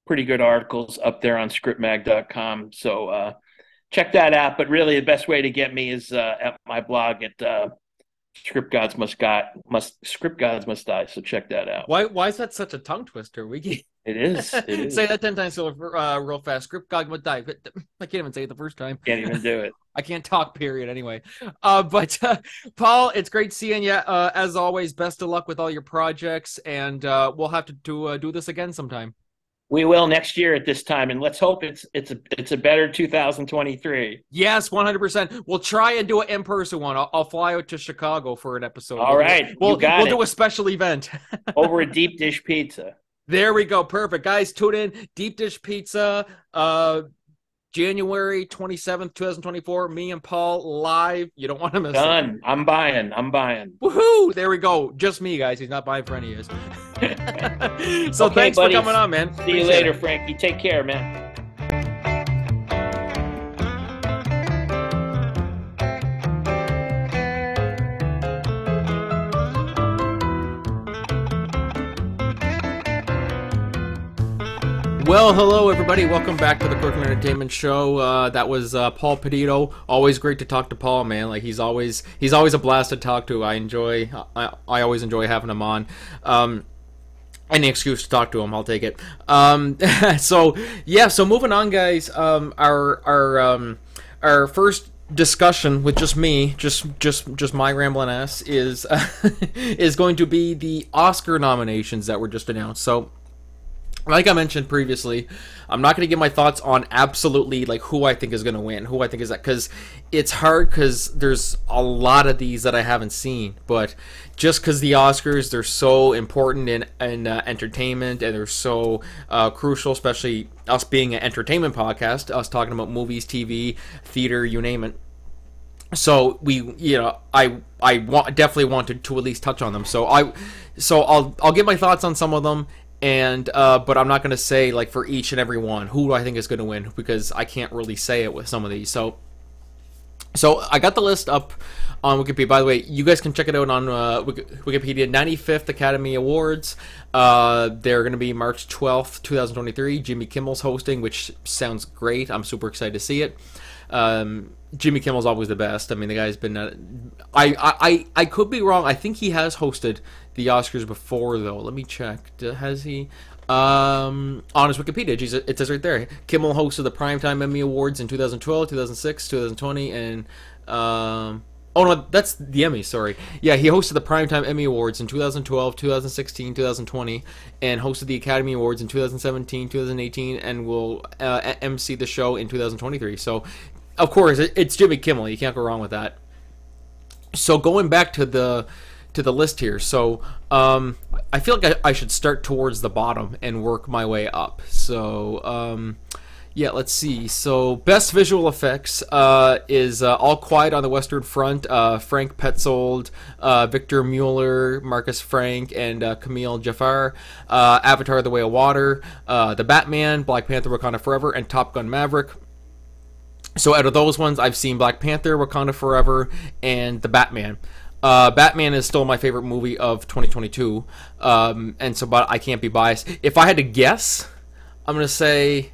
pretty good articles up there on scriptmag.com. So uh, check that out. But really, the best way to get me is uh, at my blog at uh, Script Gods Must Die. Must Script Gods Must Die. So check that out. Why? Why is that such a tongue twister? We It is. It is. say that ten times real, uh, real fast. Script dog must die. I can't even say it the first time. Can't even do it. I can't talk, period, anyway. Uh, but uh, Paul, it's great seeing you. Uh, as always, best of luck with all your projects, and uh, we'll have to do, uh, do this again sometime. We will next year at this time, and let's hope it's it's a it's a better 2023. Yes, 100%. We'll try and do an in person one. I'll, I'll fly out to Chicago for an episode. All We'll right, We'll, we'll it. do a special event. Over a deep dish pizza. There we go. Perfect. Guys, tune in. Deep Dish Pizza, uh, January 27th, 2024. Me and Paul live. You don't want to miss it. Done. I'm buying. I'm buying. Woohoo! There we go. Just me, guys. He's not buying for any of us. so Okay, thanks buddies. for coming on, man. See you later, it. Franky. Take care, man. Well, hello everybody. Welcome back to the Corkland Entertainment Show. Uh, that was uh, Paul Peditto. Always great to talk to Paul, man. Like he's always he's always a blast to talk to. I enjoy I, I always enjoy having him on. Um, any excuse to talk to him, I'll take it. Um, so yeah, so moving on, guys. Um, our our um, our first discussion with just me, just just just my rambling ass, is uh, is going to be the Oscar nominations that were just announced. So like I mentioned previously, I'm not going to give my thoughts on absolutely like who I think is going to win, who I think is that because it's hard because there's a lot of these that I haven't seen. But just because the Oscars they're so important in in uh, entertainment and they're so uh, crucial, especially us being an entertainment podcast, us talking about movies, TV, theater, you name it. So we, you know, I I want definitely wanted to at least touch on them. So I, so I'll I'll give my thoughts on some of them and uh, but I'm not going to say like for each and every one who I think is going to win because I can't really say it with some of these. So, so I got the list up on Wikipedia. By the way, you guys can check it out on uh, Wikipedia. 95th Academy Awards. Uh, they're going to be March 12th, 2023. Jimmy Kimmel's hosting, which sounds great. I'm super excited to see it. Um, Jimmy Kimmel's always the best. I mean, the guy's been. Uh, I, I I could be wrong. I think he has hosted the Oscars before, though. Let me check. Has he? Um, on his Wikipedia, geez, it says right there. Kimmel hosted the Primetime Emmy Awards in 2012, 2006, 2020, and um, oh no, that's the Emmy. Sorry, yeah, he hosted the Primetime Emmy Awards in 2012, 2016, 2020, and hosted the Academy Awards in 2017, 2018, and will uh, MC the show in 2023. So, of course, it's Jimmy Kimmel. You can't go wrong with that. So going back to the to the list here. So um, I feel like I, I, should start towards the bottom and work my way up. So um, yeah, let's see. So best visual effects uh, is uh, All Quiet on the Western Front. Uh, Frank Petzold, uh, Victor Mueller, Markus Frank, and uh, Kamil Jafar. Uh, Avatar: The Way of Water. the Batman, Black Panther: Wakanda Forever, and Top Gun: Maverick. So out of those ones, I've seen Black Panther, Wakanda Forever, and The Batman. Uh, Batman is still my favorite movie of 2022, um, and so but I can't be biased. If I had to guess, I'm gonna say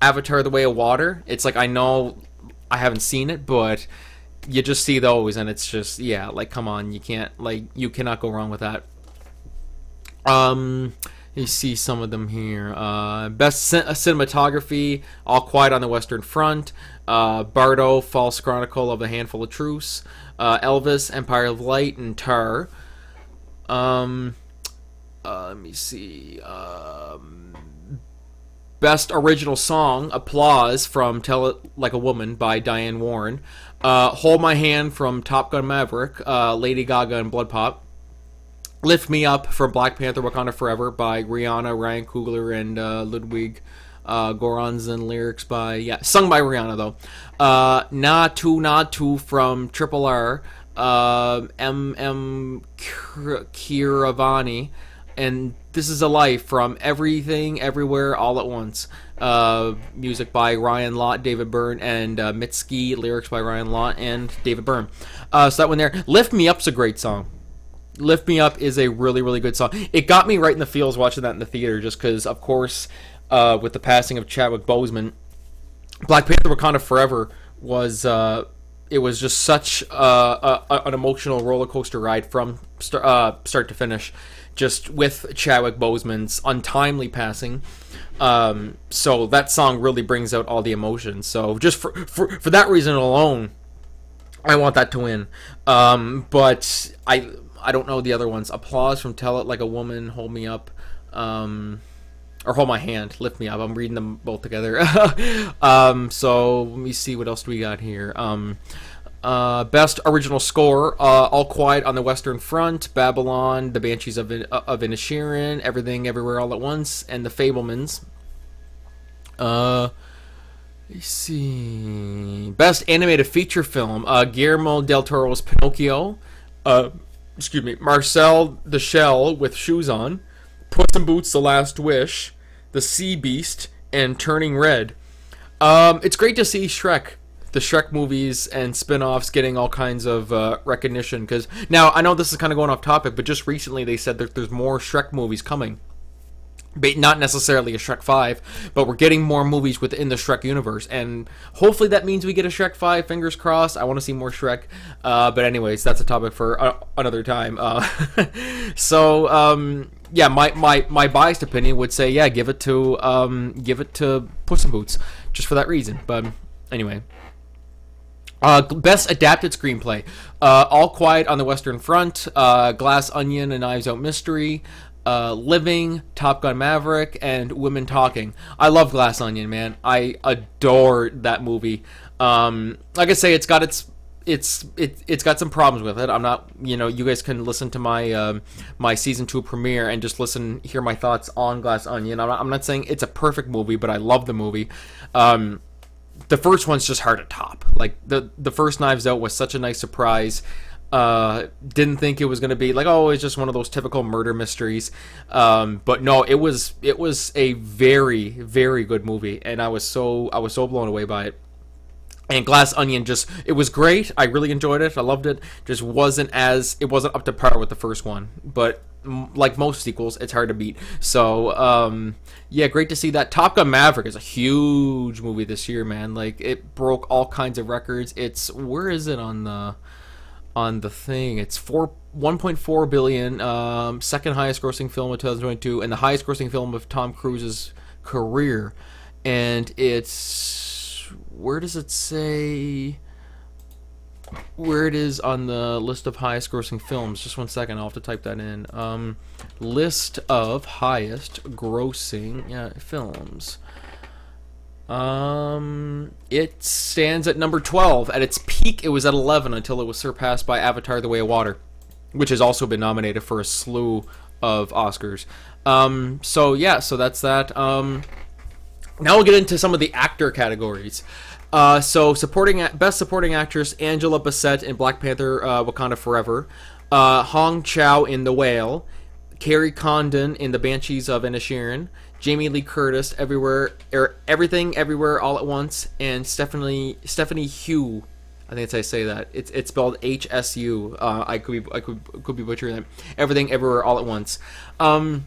Avatar: The Way of Water. It's like I know I haven't seen it, but you just see those, and it's just yeah, like come on, you can't like you cannot go wrong with that. Um, you see some of them here. Uh, best cinematography: All Quiet on the Western Front, uh, Bardo, False Chronicle of a Handful of Truths uh, Elvis, Empire of Light, and Tar. Um, uh, let me see. Um, best original song, Applause from Tell It Like a Woman by Diane Warren. Uh, Hold My Hand from Top Gun Maverick, uh, Lady Gaga and BloodPop. Lift Me Up from Black Panther Wakanda Forever by Rihanna, Ryan Coogler, and uh, Ludwig uh, Göransson lyrics by yeah, sung by Rihanna though. Uh, Naatu Naatu from Triple R, uh, M M Keeravani, and This Is a Life from Everything Everywhere All at Once. Uh, music by Ryan Lott, David Byrne, and uh, Mitski. Lyrics by Ryan Lott and David Byrne. Uh, so that one there. Lift Me Up's a great song. Lift Me Up is a really, really good song. It got me right in the feels watching that in the theater just because, of course, uh, with the passing of Chadwick Boseman, Black Panther: Wakanda Forever was uh, it was just such a, an emotional roller coaster ride from start, uh, start to finish, just with Chadwick Boseman's untimely passing. Um, so that song really brings out all the emotions. So just for for, for that reason alone, I want that to win. Um, but I I don't know the other ones. Applause from Tell It Like a Woman, Hold Me Up. Um, or hold my hand, lift me up. I'm reading them both together. um, so let me see what else do we got here. Um, uh, best original score: uh, All Quiet on the Western Front, Babylon, The Banshees of of Inisherin, Everything Everywhere All at Once, and The Fabelmans. Uh, let's see. Best animated feature film: uh, Guillermo del Toro's Pinocchio. Uh, excuse me, Marcel the Shell with Shoes On. Puss in Boots: The Last Wish. The Sea Beast, and Turning Red. Um, it's great to see Shrek, the Shrek movies and spin-offs getting all kinds of uh, recognition. Because now I know this is kind of going off topic, but just recently they said that there's more Shrek movies coming. But not necessarily a Shrek 5, but we're getting more movies within the Shrek universe, and hopefully that means we get a Shrek 5. Fingers crossed. I want to see more Shrek. Uh, but anyways, that's a topic for uh, another time. Uh, so um, yeah, my, my my biased opinion would say yeah, give it to um, give it to Puss in Boots, just for that reason. But anyway. Uh, best adapted screenplay: uh, All Quiet on the Western Front, uh, Glass Onion, and Knives Out Mystery, uh, Living, Top Gun Maverick, and Women Talking. I love Glass Onion, man. I adore that movie. Um, like I say, it's got its it's it, it's got some problems with it. I'm not, you know, you guys can listen to my um, my season two premiere and just listen, hear my thoughts on Glass Onion. I'm not, I'm not saying it's a perfect movie, but I love the movie. Um, the first one's just hard to top. Like the the first Knives Out was such a nice surprise. Uh, didn't think it was going to be like oh it's just one of those typical murder mysteries um, but no it was it was a very very good movie and i was so i was so blown away by it and glass onion just it was great i really enjoyed it i loved it just wasn't as it wasn't up to par with the first one but like most sequels, it's hard to beat. So, um, yeah, great to see that. Top Gun Maverick is a huge movie this year, man. Like it broke all kinds of records. It's where is it on the on the thing? It's four 1.4 billion, um, second highest grossing film of 2022, and the highest grossing film of Tom Cruise's career. And it's where does it say? where it is on the list of highest grossing films. Just one second, I'll have to type that in. Um, list of highest grossing yeah, films. Um, it stands at number 12. At its peak, it was at 11 until it was surpassed by Avatar: The Way of Water, which has also been nominated for a slew of Oscars. Um, so yeah, so that's that. Um, now we'll get into some of the actor categories. Uh, so supporting best supporting actress Angela Bassett in Black Panther: uh, Wakanda Forever, uh, Hong Chau in The Whale, Kerry Condon in The Banshees of Inisherin, Jamie Lee Curtis everywhere, er, everything everywhere all at once, and Stephanie Stephanie Hugh. I think that's how I say that. It's it's spelled H S U. Uh, I could be I could could be butchering that. Everything everywhere all at once. Um,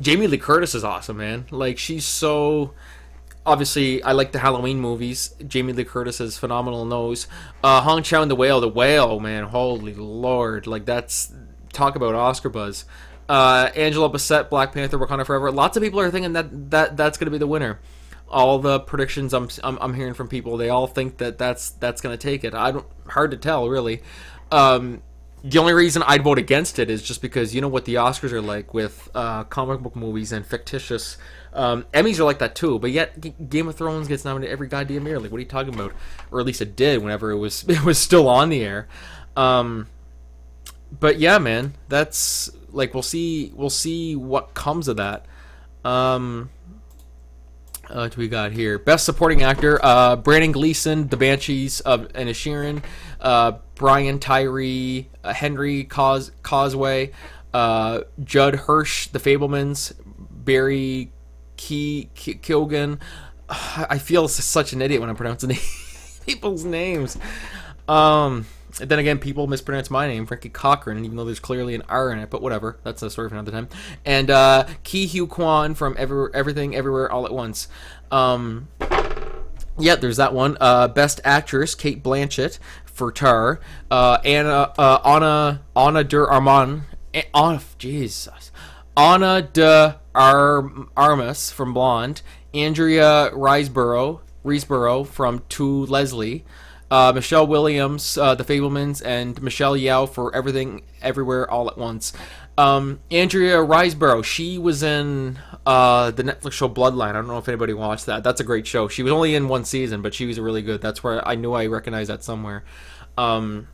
Jamie Lee Curtis is awesome, man. Like she's so obviously I like the Halloween movies. Jamie Lee Curtis is phenomenal nose. Uh, Hong Chau and the Whale, the Whale, man, holy lord, like that's talk about Oscar buzz. Uh, Angela Bassett, Black Panther, Wakanda Forever. Lots of people are thinking that, that that's going to be the winner. All the predictions I'm, I'm, I'm hearing from people, they all think that that's that's going to take it. I don't hard to tell really. Um, the only reason I'd vote against it is just because you know what the Oscars are like with uh, comic book movies and fictitious um, Emmys are like that too, but yet G- Game of Thrones gets nominated every goddamn year. Like, what are you talking about? Or at least it did whenever it was it was still on the air. Um, but yeah, man, that's like we'll see we'll see what comes of that. Um, uh, what we got here? Best Supporting Actor: uh, Brendan Gleeson, The Banshees of Inisherin, uh, Brian Tyree, uh, Henry Cause- Causeway, uh, Judd Hirsch, The Fabelmans, Barry Key, Kilgan. I feel such an idiot when I'm pronouncing people's names. Um, then again, people mispronounce my name, Franky Cochran, even though there's clearly an R in it. But whatever, that's a story for another time. And uh, Ke Huy Quan from Every, Everything Everywhere All at Once. Um, yeah, there's that one. Uh, Best Actress, Cate Blanchett for Tar. Uh, Anna, uh, Anna, Anna de Armand. Anna, Jesus. Ana de Ar- Armas from Blonde, Andrea Riseborough, Riseborough from To Leslie, uh, Michelle Williams, uh, The Fabelmans, and Michelle Yeoh for Everything Everywhere All at Once. Um, Andrea Riseborough, she was in uh, the Netflix show Bloodline. I don't know if anybody watched that. That's a great show. She was only in one season, but she was really good. That's where I knew I recognized that somewhere. Um,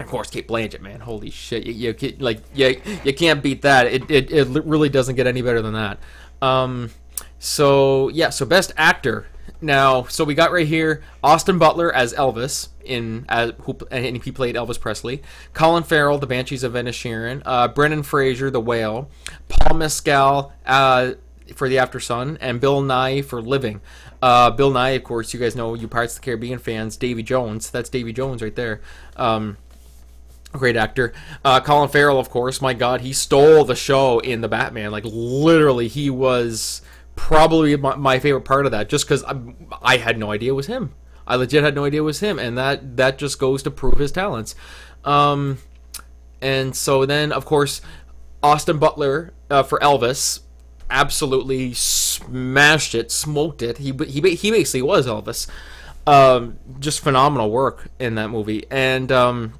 of course, Cate Blanchett, man, holy shit! You, you like you, you can't beat that. It, it it really doesn't get any better than that. Um, so yeah, so best actor. Now, so we got right here Austin Butler as Elvis in as who and he played Elvis Presley. Colin Farrell, The Banshees of Inisherin. Uh, Brendan Fraser, The Whale. Paul Mescal uh, for The Aftersun, and Bill Nighy for Living. Uh, Bill Nighy, of course, you guys know you Pirates of the Caribbean fans. Davy Jones, that's Davy Jones right there. Um, great actor. Uh, Colin Farrell, of course. My God, he stole the show in the Batman. Like literally, he was probably my, my favorite part of that. Just because I, I had no idea it was him. I legit had no idea it was him, and that that just goes to prove his talents. Um, and so then, of course, Austin Butler uh, for Elvis absolutely smashed it, smoked it. He he he basically was Elvis. Um, just phenomenal work in that movie. And um,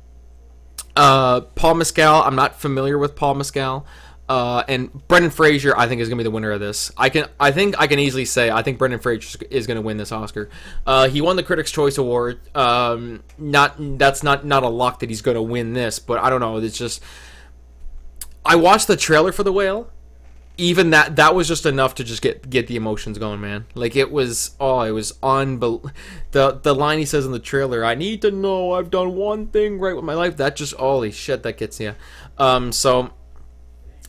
uh, Paul Mescal, I'm not familiar with Paul Mescal. Uh, and Brendan Fraser, I think, is going to be the winner of this. I can, I think, I can easily say, I think Brendan Fraser is going to win this Oscar. Uh, he won the Critics' Choice Award. Um, not that's not not a lock that he's going to win this, but I don't know. It's just, I watched the trailer for The Whale. Even that that was just enough to just get get the emotions going, man. Like it was, oh, it was unbelievable. The the line he says in the trailer, "I need to know I've done one thing right with my life." That just holy shit, that gets you. Um, so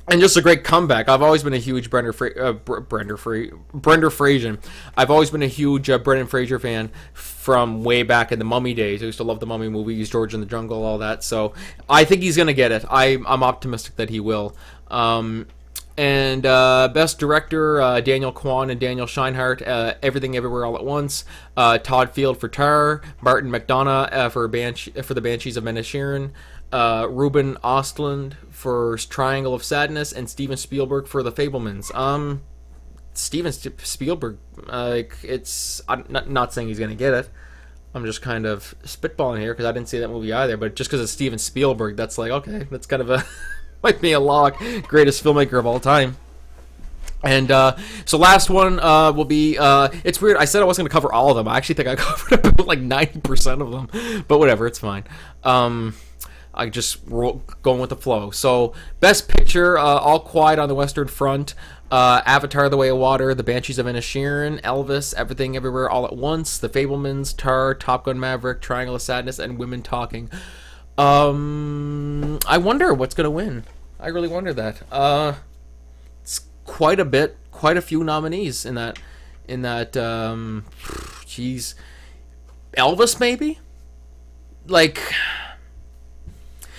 and just a great comeback. I've always been a huge Brenda Fra- uh, Brenda Fra- Brenda Fraser. I've always been a huge uh, Brendan Fraser fan from way back in the Mummy days. I used to love the Mummy movies, George in the Jungle, all that. So I think he's gonna get it. I, I'm optimistic that he will. Um, and uh, best director uh, Daniel Kwan and Daniel Scheinert, uh, Everything Everywhere All at Once. Uh, Todd Field for Tar, Martin McDonagh uh, for Banshee, for the Banshees of Inisherin uh, Ruben Ostlund for Triangle of Sadness, and Steven Spielberg for The Fabelmans. Um, Steven Spielberg, like it's I'm not, not saying he's gonna get it. I'm just kind of spitballing here because I didn't see that movie either. But just because it's Steven Spielberg, that's like okay, that's kind of a might be a lock. Greatest filmmaker of all time. And uh, so last one uh, will be. Uh, it's weird. I said I wasn't going to cover all of them. I actually think I covered about like ninety percent of them, but whatever. It's fine. Um, I just roll, going with the flow. So, best picture: uh, All Quiet on the Western Front, uh, Avatar: The Way of Water, The Banshees of Inisherin, Elvis, Everything Everywhere All at Once, The Fabelmans, Tar, Top Gun Maverick, Triangle of Sadness, and Women Talking. Um, I wonder what's gonna win. I really wonder that. Uh, it's quite a bit, quite a few nominees in that. In that, um, jeez, Elvis maybe. Like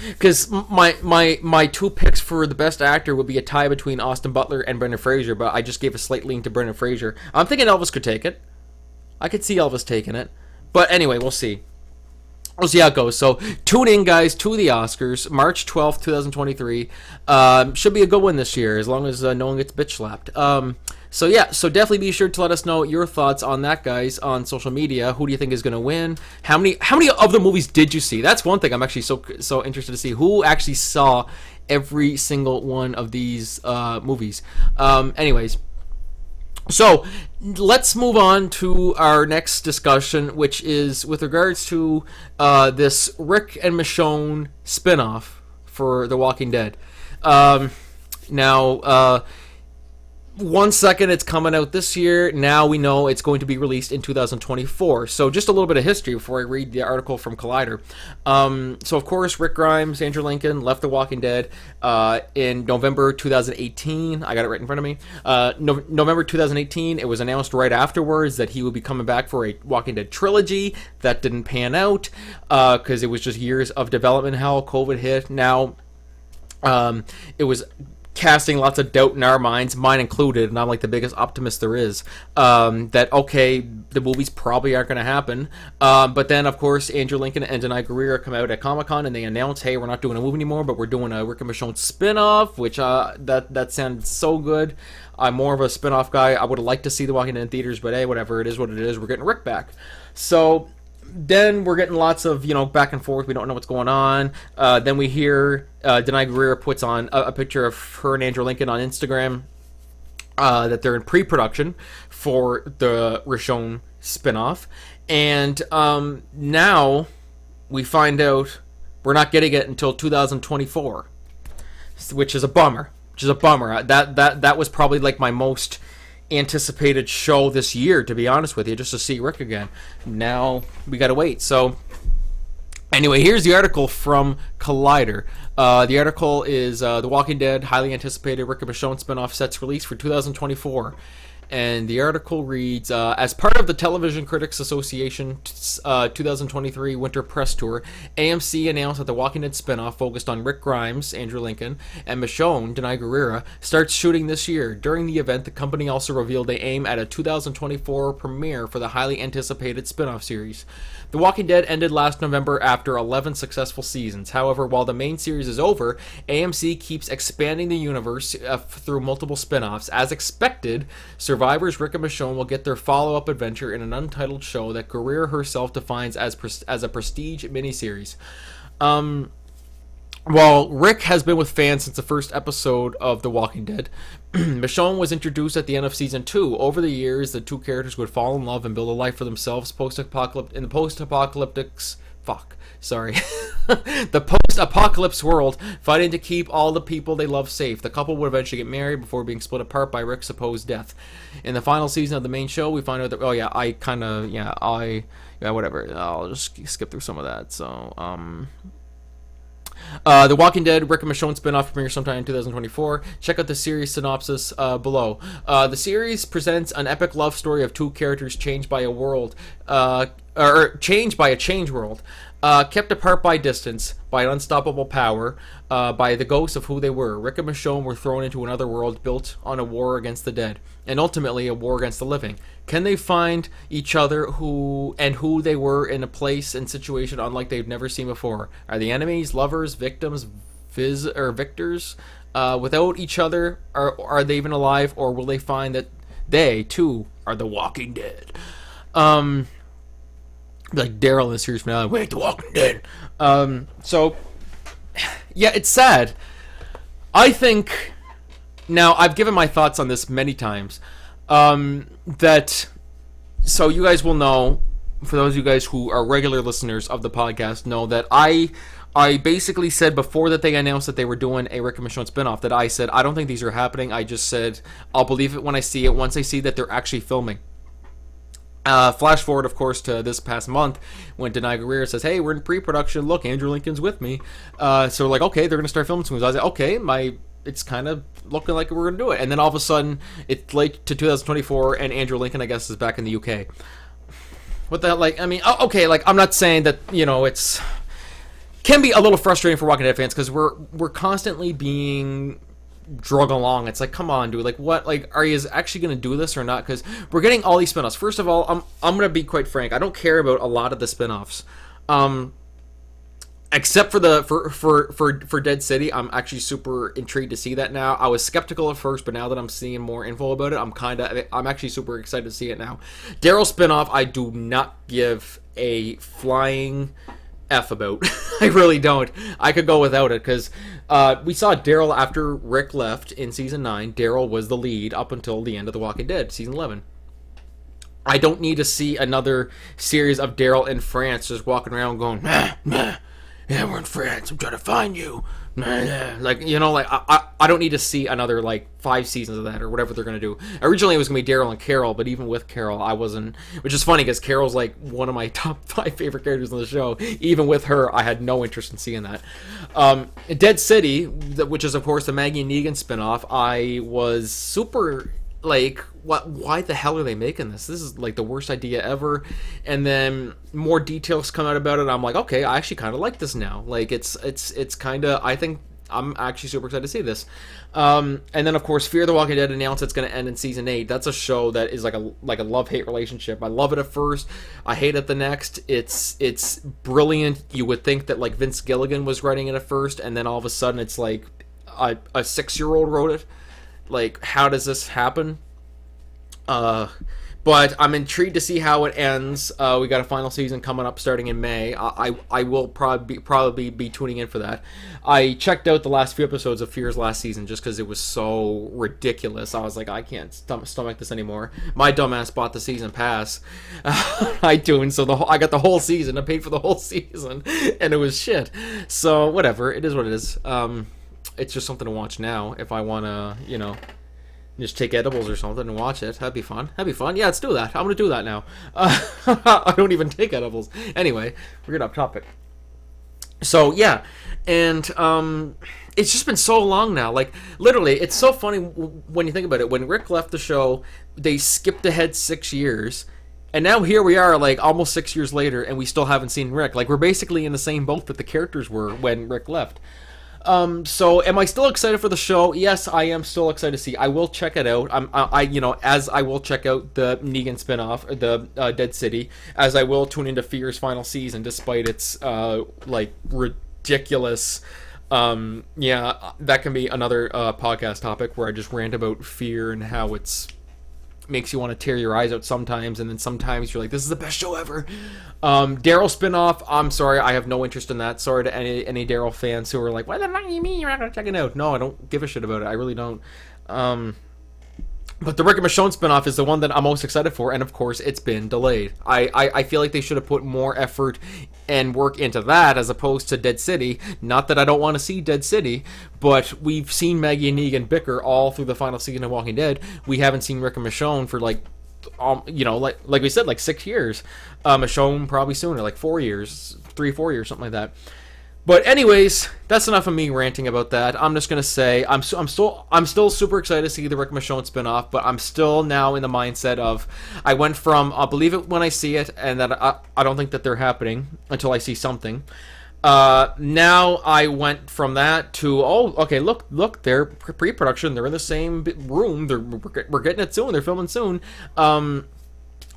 because my my my two picks for the best actor would be a tie between Austin Butler and Brendan Fraser, but I just gave a slight lean to Brendan Fraser. I'm thinking Elvis could take it. I could see Elvis taking it, but anyway, we'll see. We'll see how it goes. So tune in, guys, to the Oscars, March twelfth, two thousand twenty-three. Um, should be a good one this year, as long as uh, no one gets bitch slapped. Um, so yeah, so definitely be sure to let us know your thoughts on that, guys, on social media. Who do you think is going to win? How many how many of the movies did you see? That's one thing I'm actually so so interested to see. Who actually saw every single one of these uh, movies? Um, anyways. So let's move on to our next discussion, which is with regards to uh, this Rick and Michonne spinoff for The Walking Dead. Um, now, uh, one second it's coming out this year. Now we know it's going to be released in 2024. So just a little bit of history before I read the article from Collider. Um, so of course, Rick Grimes, Andrew Lincoln left The Walking Dead uh, in November 2018. I got it right in front of me. Uh, no- November 2018. It was announced right afterwards that he would be coming back for a Walking Dead trilogy. That didn't pan out because uh, it was just years of development hell. COVID hit. Now um, it was casting lots of doubt in our minds, mine included, and I'm like the biggest optimist there is, um, that okay, the movies probably aren't going to happen. Um, but then, of course, Andrew Lincoln and Danai Gurira come out at Comic Con and they announce, hey, we're not doing a movie anymore, but we're doing a Rick and Michonne spin off, which uh, that, that sounds so good. I'm more of a spin off guy. I would have liked to see The Walking Dead in theaters, but hey, whatever, it is what it is. We're getting Rick back. So then we're getting lots of you know back and forth. We don't know what's going on. Uh, then we hear uh, Danai Gurira puts on a, a, picture of her and Andrew Lincoln on Instagram uh, that they're in pre-production for the Richonne spinoff, and um, now we find out we're not getting it until 2024, which is a bummer. Which is a bummer. That that that was probably like my most anticipated show this year, to be honest with you, just to see Rick again. Now we got to wait. So, anyway, here's the article from Collider. Uh, the article is uh, The Walking Dead, highly anticipated Rick and Michonne spinoff sets release for 2024. And the article reads uh, As part of the Television Critics Association uh, 2023 Winter Press Tour, AMC announced that the Walking Dead spinoff focused on Rick Grimes, Andrew Lincoln, and Michonne, Danai Gurira, starts shooting this year. During the event, the company also revealed they aim at a 2024 premiere for the highly anticipated spinoff series. The Walking Dead ended last November after 11 successful seasons. However, while the main series is over, AMC keeps expanding the universe uh, through multiple spin offs. As expected, survivors Rick and Michonne will get their follow up adventure in an untitled show that Gurira herself defines as, as a prestige miniseries. Um, while Rick has been with fans since the first episode of The Walking Dead, Michonne was introduced at the end of season two. Over the years, the two characters would fall in love and build a life for themselves post-apocalyptic in the post-apocalyptic fuck. Sorry. The post-apocalypse world fighting to keep all the people they love safe. The couple would eventually get married before being split apart by rick's supposed death. In the final season of the main show we find out that oh yeah i kind of yeah i yeah whatever. I'll just skip through some of that so um uh, the Walking Dead Rick and Michonne spinoff premieres sometime in 2024. Check out the series synopsis uh, below. Uh, the series presents an epic love story of two characters changed by a world, uh, or changed by a change world, uh, kept apart by distance, by unstoppable power, uh, by the ghosts of who they were. Rick and Michonne were thrown into another world built on a war against the dead, and ultimately a war against the living. Can they find each other who and who they were in a place and situation unlike they've never seen before? Are the enemies, lovers, victims, viz or victors? Uh, without each other, are are they even alive, or will they find that they too are the Walking Dead? Um, like Daryl in the series finale, wait, the Walking Dead. Um, so yeah, it's sad. I think now I've given my thoughts on this many times. Um, that so you guys will know for those of you guys who are regular listeners of the podcast know that I I basically said before that they announced that they were doing a Rick and Michonne spinoff that I said I don't think these are happening. I just said I'll believe it when I see it. Once I see that they're actually filming. Uh, flash forward, of course, to this past month when Danai Gurira says, "Hey, we're in pre-production. Look, Andrew Lincoln's with me." Uh, so like, okay, they're gonna start filming soon. So I was like, okay, my it's kind of looking like we're gonna do it. And then all of a sudden, it's late to 2024, and Andrew Lincoln, I guess, is back in the UK. What the hell? Like, I mean, oh, okay, like I'm not saying that you know it's can be a little frustrating for Walking Dead fans because we're we're constantly being drug along. It's like, come on, dude. Like, what? Like, are you actually going to do this or not? Because we're getting all these spinoffs. First of all, I'm I'm going to be quite frank. I don't care about a lot of the spinoffs. Um, except for the for for for for Dead City, I'm actually super intrigued to see that now. I was skeptical at first, but now that I'm seeing more info about it, I'm kind of I'm actually super excited to see it now. Daryl spinoff, I do not give a flying f about. I really don't. I could go without it because uh, we saw Daryl after Rick left in season nine. Daryl was the lead up until the end of The Walking Dead, season eleven. I don't need to see another series of Daryl in France just walking around going, yeah, we're in France. I'm trying to find you. Like you know, like I, I, I don't need to see another like five seasons of that or whatever they're gonna do. Originally, it was gonna be Daryl and Carol, but even with Carol, I wasn't. Which is funny because Carol's like one of my top five favorite characters on the show. Even with her, I had no interest in seeing that. Um, Dead City, which is of course the Maggie and Negan spinoff, I was super like what why the hell are they making this? This is like the worst idea ever. And then more details come out about it. I'm like okay i actually kind of like this now. Like it's it's it's kind of i think i'm actually super excited to see this. Um, and then of course fear the walking dead announced it's going to end in season 8 that's a show that is like a like a love hate relationship. I love it at first. I hate it the next. It's it's brilliant. You would think that like vince gilligan was writing it at first and then all of a sudden it's like a, a six year old wrote it. Like how does this happen uh but I'm intrigued to see how it ends. Uh, we got a final season coming up starting in May. I I, I will probably probably be tuning in for that. I checked out the last few episodes of Fear's last season just because it was so ridiculous. I was like, I can't stomach this anymore. My dumbass bought the season pass, i iTunes, so the whole, I got the whole season. I paid for the whole season, and it was shit. So whatever, it is what it is. Um, it's just something to watch now if I want to, you know, just take edibles or something and watch it. That'd be fun. That'd be fun. Yeah, let's do that. I'm gonna do that now. Uh, I don't even take edibles. Anyway, we're getting off topic. so yeah, and um, it's just been so long now. Like literally, it's so funny when you think about it. When Rick left the show, they skipped ahead six years. And now here we are, like almost six years later, and we still haven't seen Rick. Like we're basically in the same boat that the characters were when Rick left. Um, so am I still excited for the show? Yes, I am still excited to see. I will check it out. I'm, I, I you know, as I will check out the Negan spinoff, the uh, Dead City, as I will tune into Fear's final season, despite its uh, like ridiculous. Um, yeah, that can be another uh, podcast topic where I just rant about fear and how it's makes you want to tear your eyes out sometimes, and then sometimes you're like, "This is the best show ever." Um, Daryl spinoff. I'm sorry, I have no interest in that. Sorry to any any Daryl fans who are like, "What the fuck you mean you're not gonna check it out?" No, I don't give a shit about it. I really don't. Um, but the Rick and Michonne spinoff is the one that I'm most excited for, and of course, it's been delayed. I, I, I feel like they should have put more effort and work into that as opposed to Dead City. Not that I don't want to see Dead City, but we've seen Maggie and Negan bicker all through the final season of Walking Dead. We haven't seen Rick and Michonne for like, um, you know, like like we said, like six years. Uh, Michonne probably sooner, like four years, three, four years, something like that. But anyways, that's enough of me ranting about that. I'm just gonna say I'm I'm still I'm still super excited to see the Rick Michonne spinoff, but I'm still now in the mindset of I went from I'll believe it when I see it, and that I, I don't think that they're happening until I see something. Uh, now I went from that to oh okay look look they're pre-production they're in the same room they're we're getting it soon they're filming soon. Um,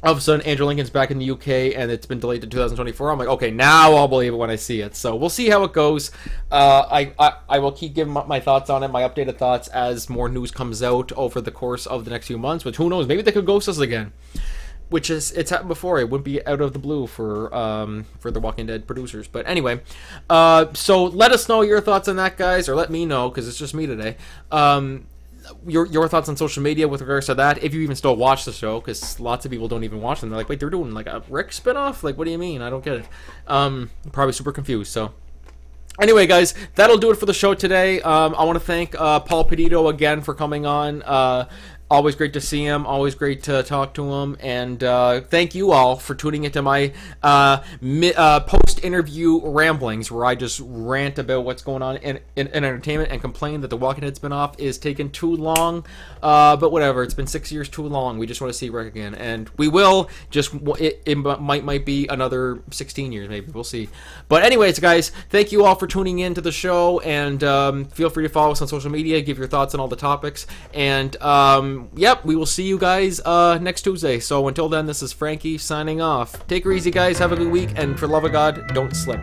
all of a sudden Andrew Lincoln's back in the UK and it's been delayed to 2024. I'm like, okay, now I'll believe it when I see it. So we'll see how it goes. Uh, I, I, I will keep giving my thoughts on it, my updated thoughts as more news comes out over the course of the next few months. But who knows? Maybe they could ghost us again. Which is it's happened before. It wouldn't be out of the blue for um, for the Walking Dead producers. But anyway, uh, so let us know your thoughts on that, guys, or let me know because it's just me today. Um, your your thoughts on social media with regards to that, if you even still watch the show, because lots of people don't even watch them. They're like, wait, they're doing like a Rick spinoff? Like, what do you mean? I don't get it. Um, probably super confused. So. Anyway, guys, that'll do it for the show today. Um, I want to thank uh, Paul Peditto again for coming on. Uh, always great to see him. Always great to talk to him. And uh, thank you all for tuning into my uh, mi- uh, post-interview ramblings, where I just rant about what's going on in, in, in, entertainment and complain that the Walking Dead spinoff is taking too long. Uh, but whatever, it's been six years too long. We just want to see Rick again, and we will. Just it, it might might be another 16 years, maybe. We'll see. But anyways, guys, thank you all for tuning in to the show, and um, feel free to follow us on social media. Give your thoughts on all the topics, and. Um, yep, we will see you guys uh, next Tuesday. So until then, this is Franky signing off. Take her easy, guys. Have a good week, and for love of God, don't slip.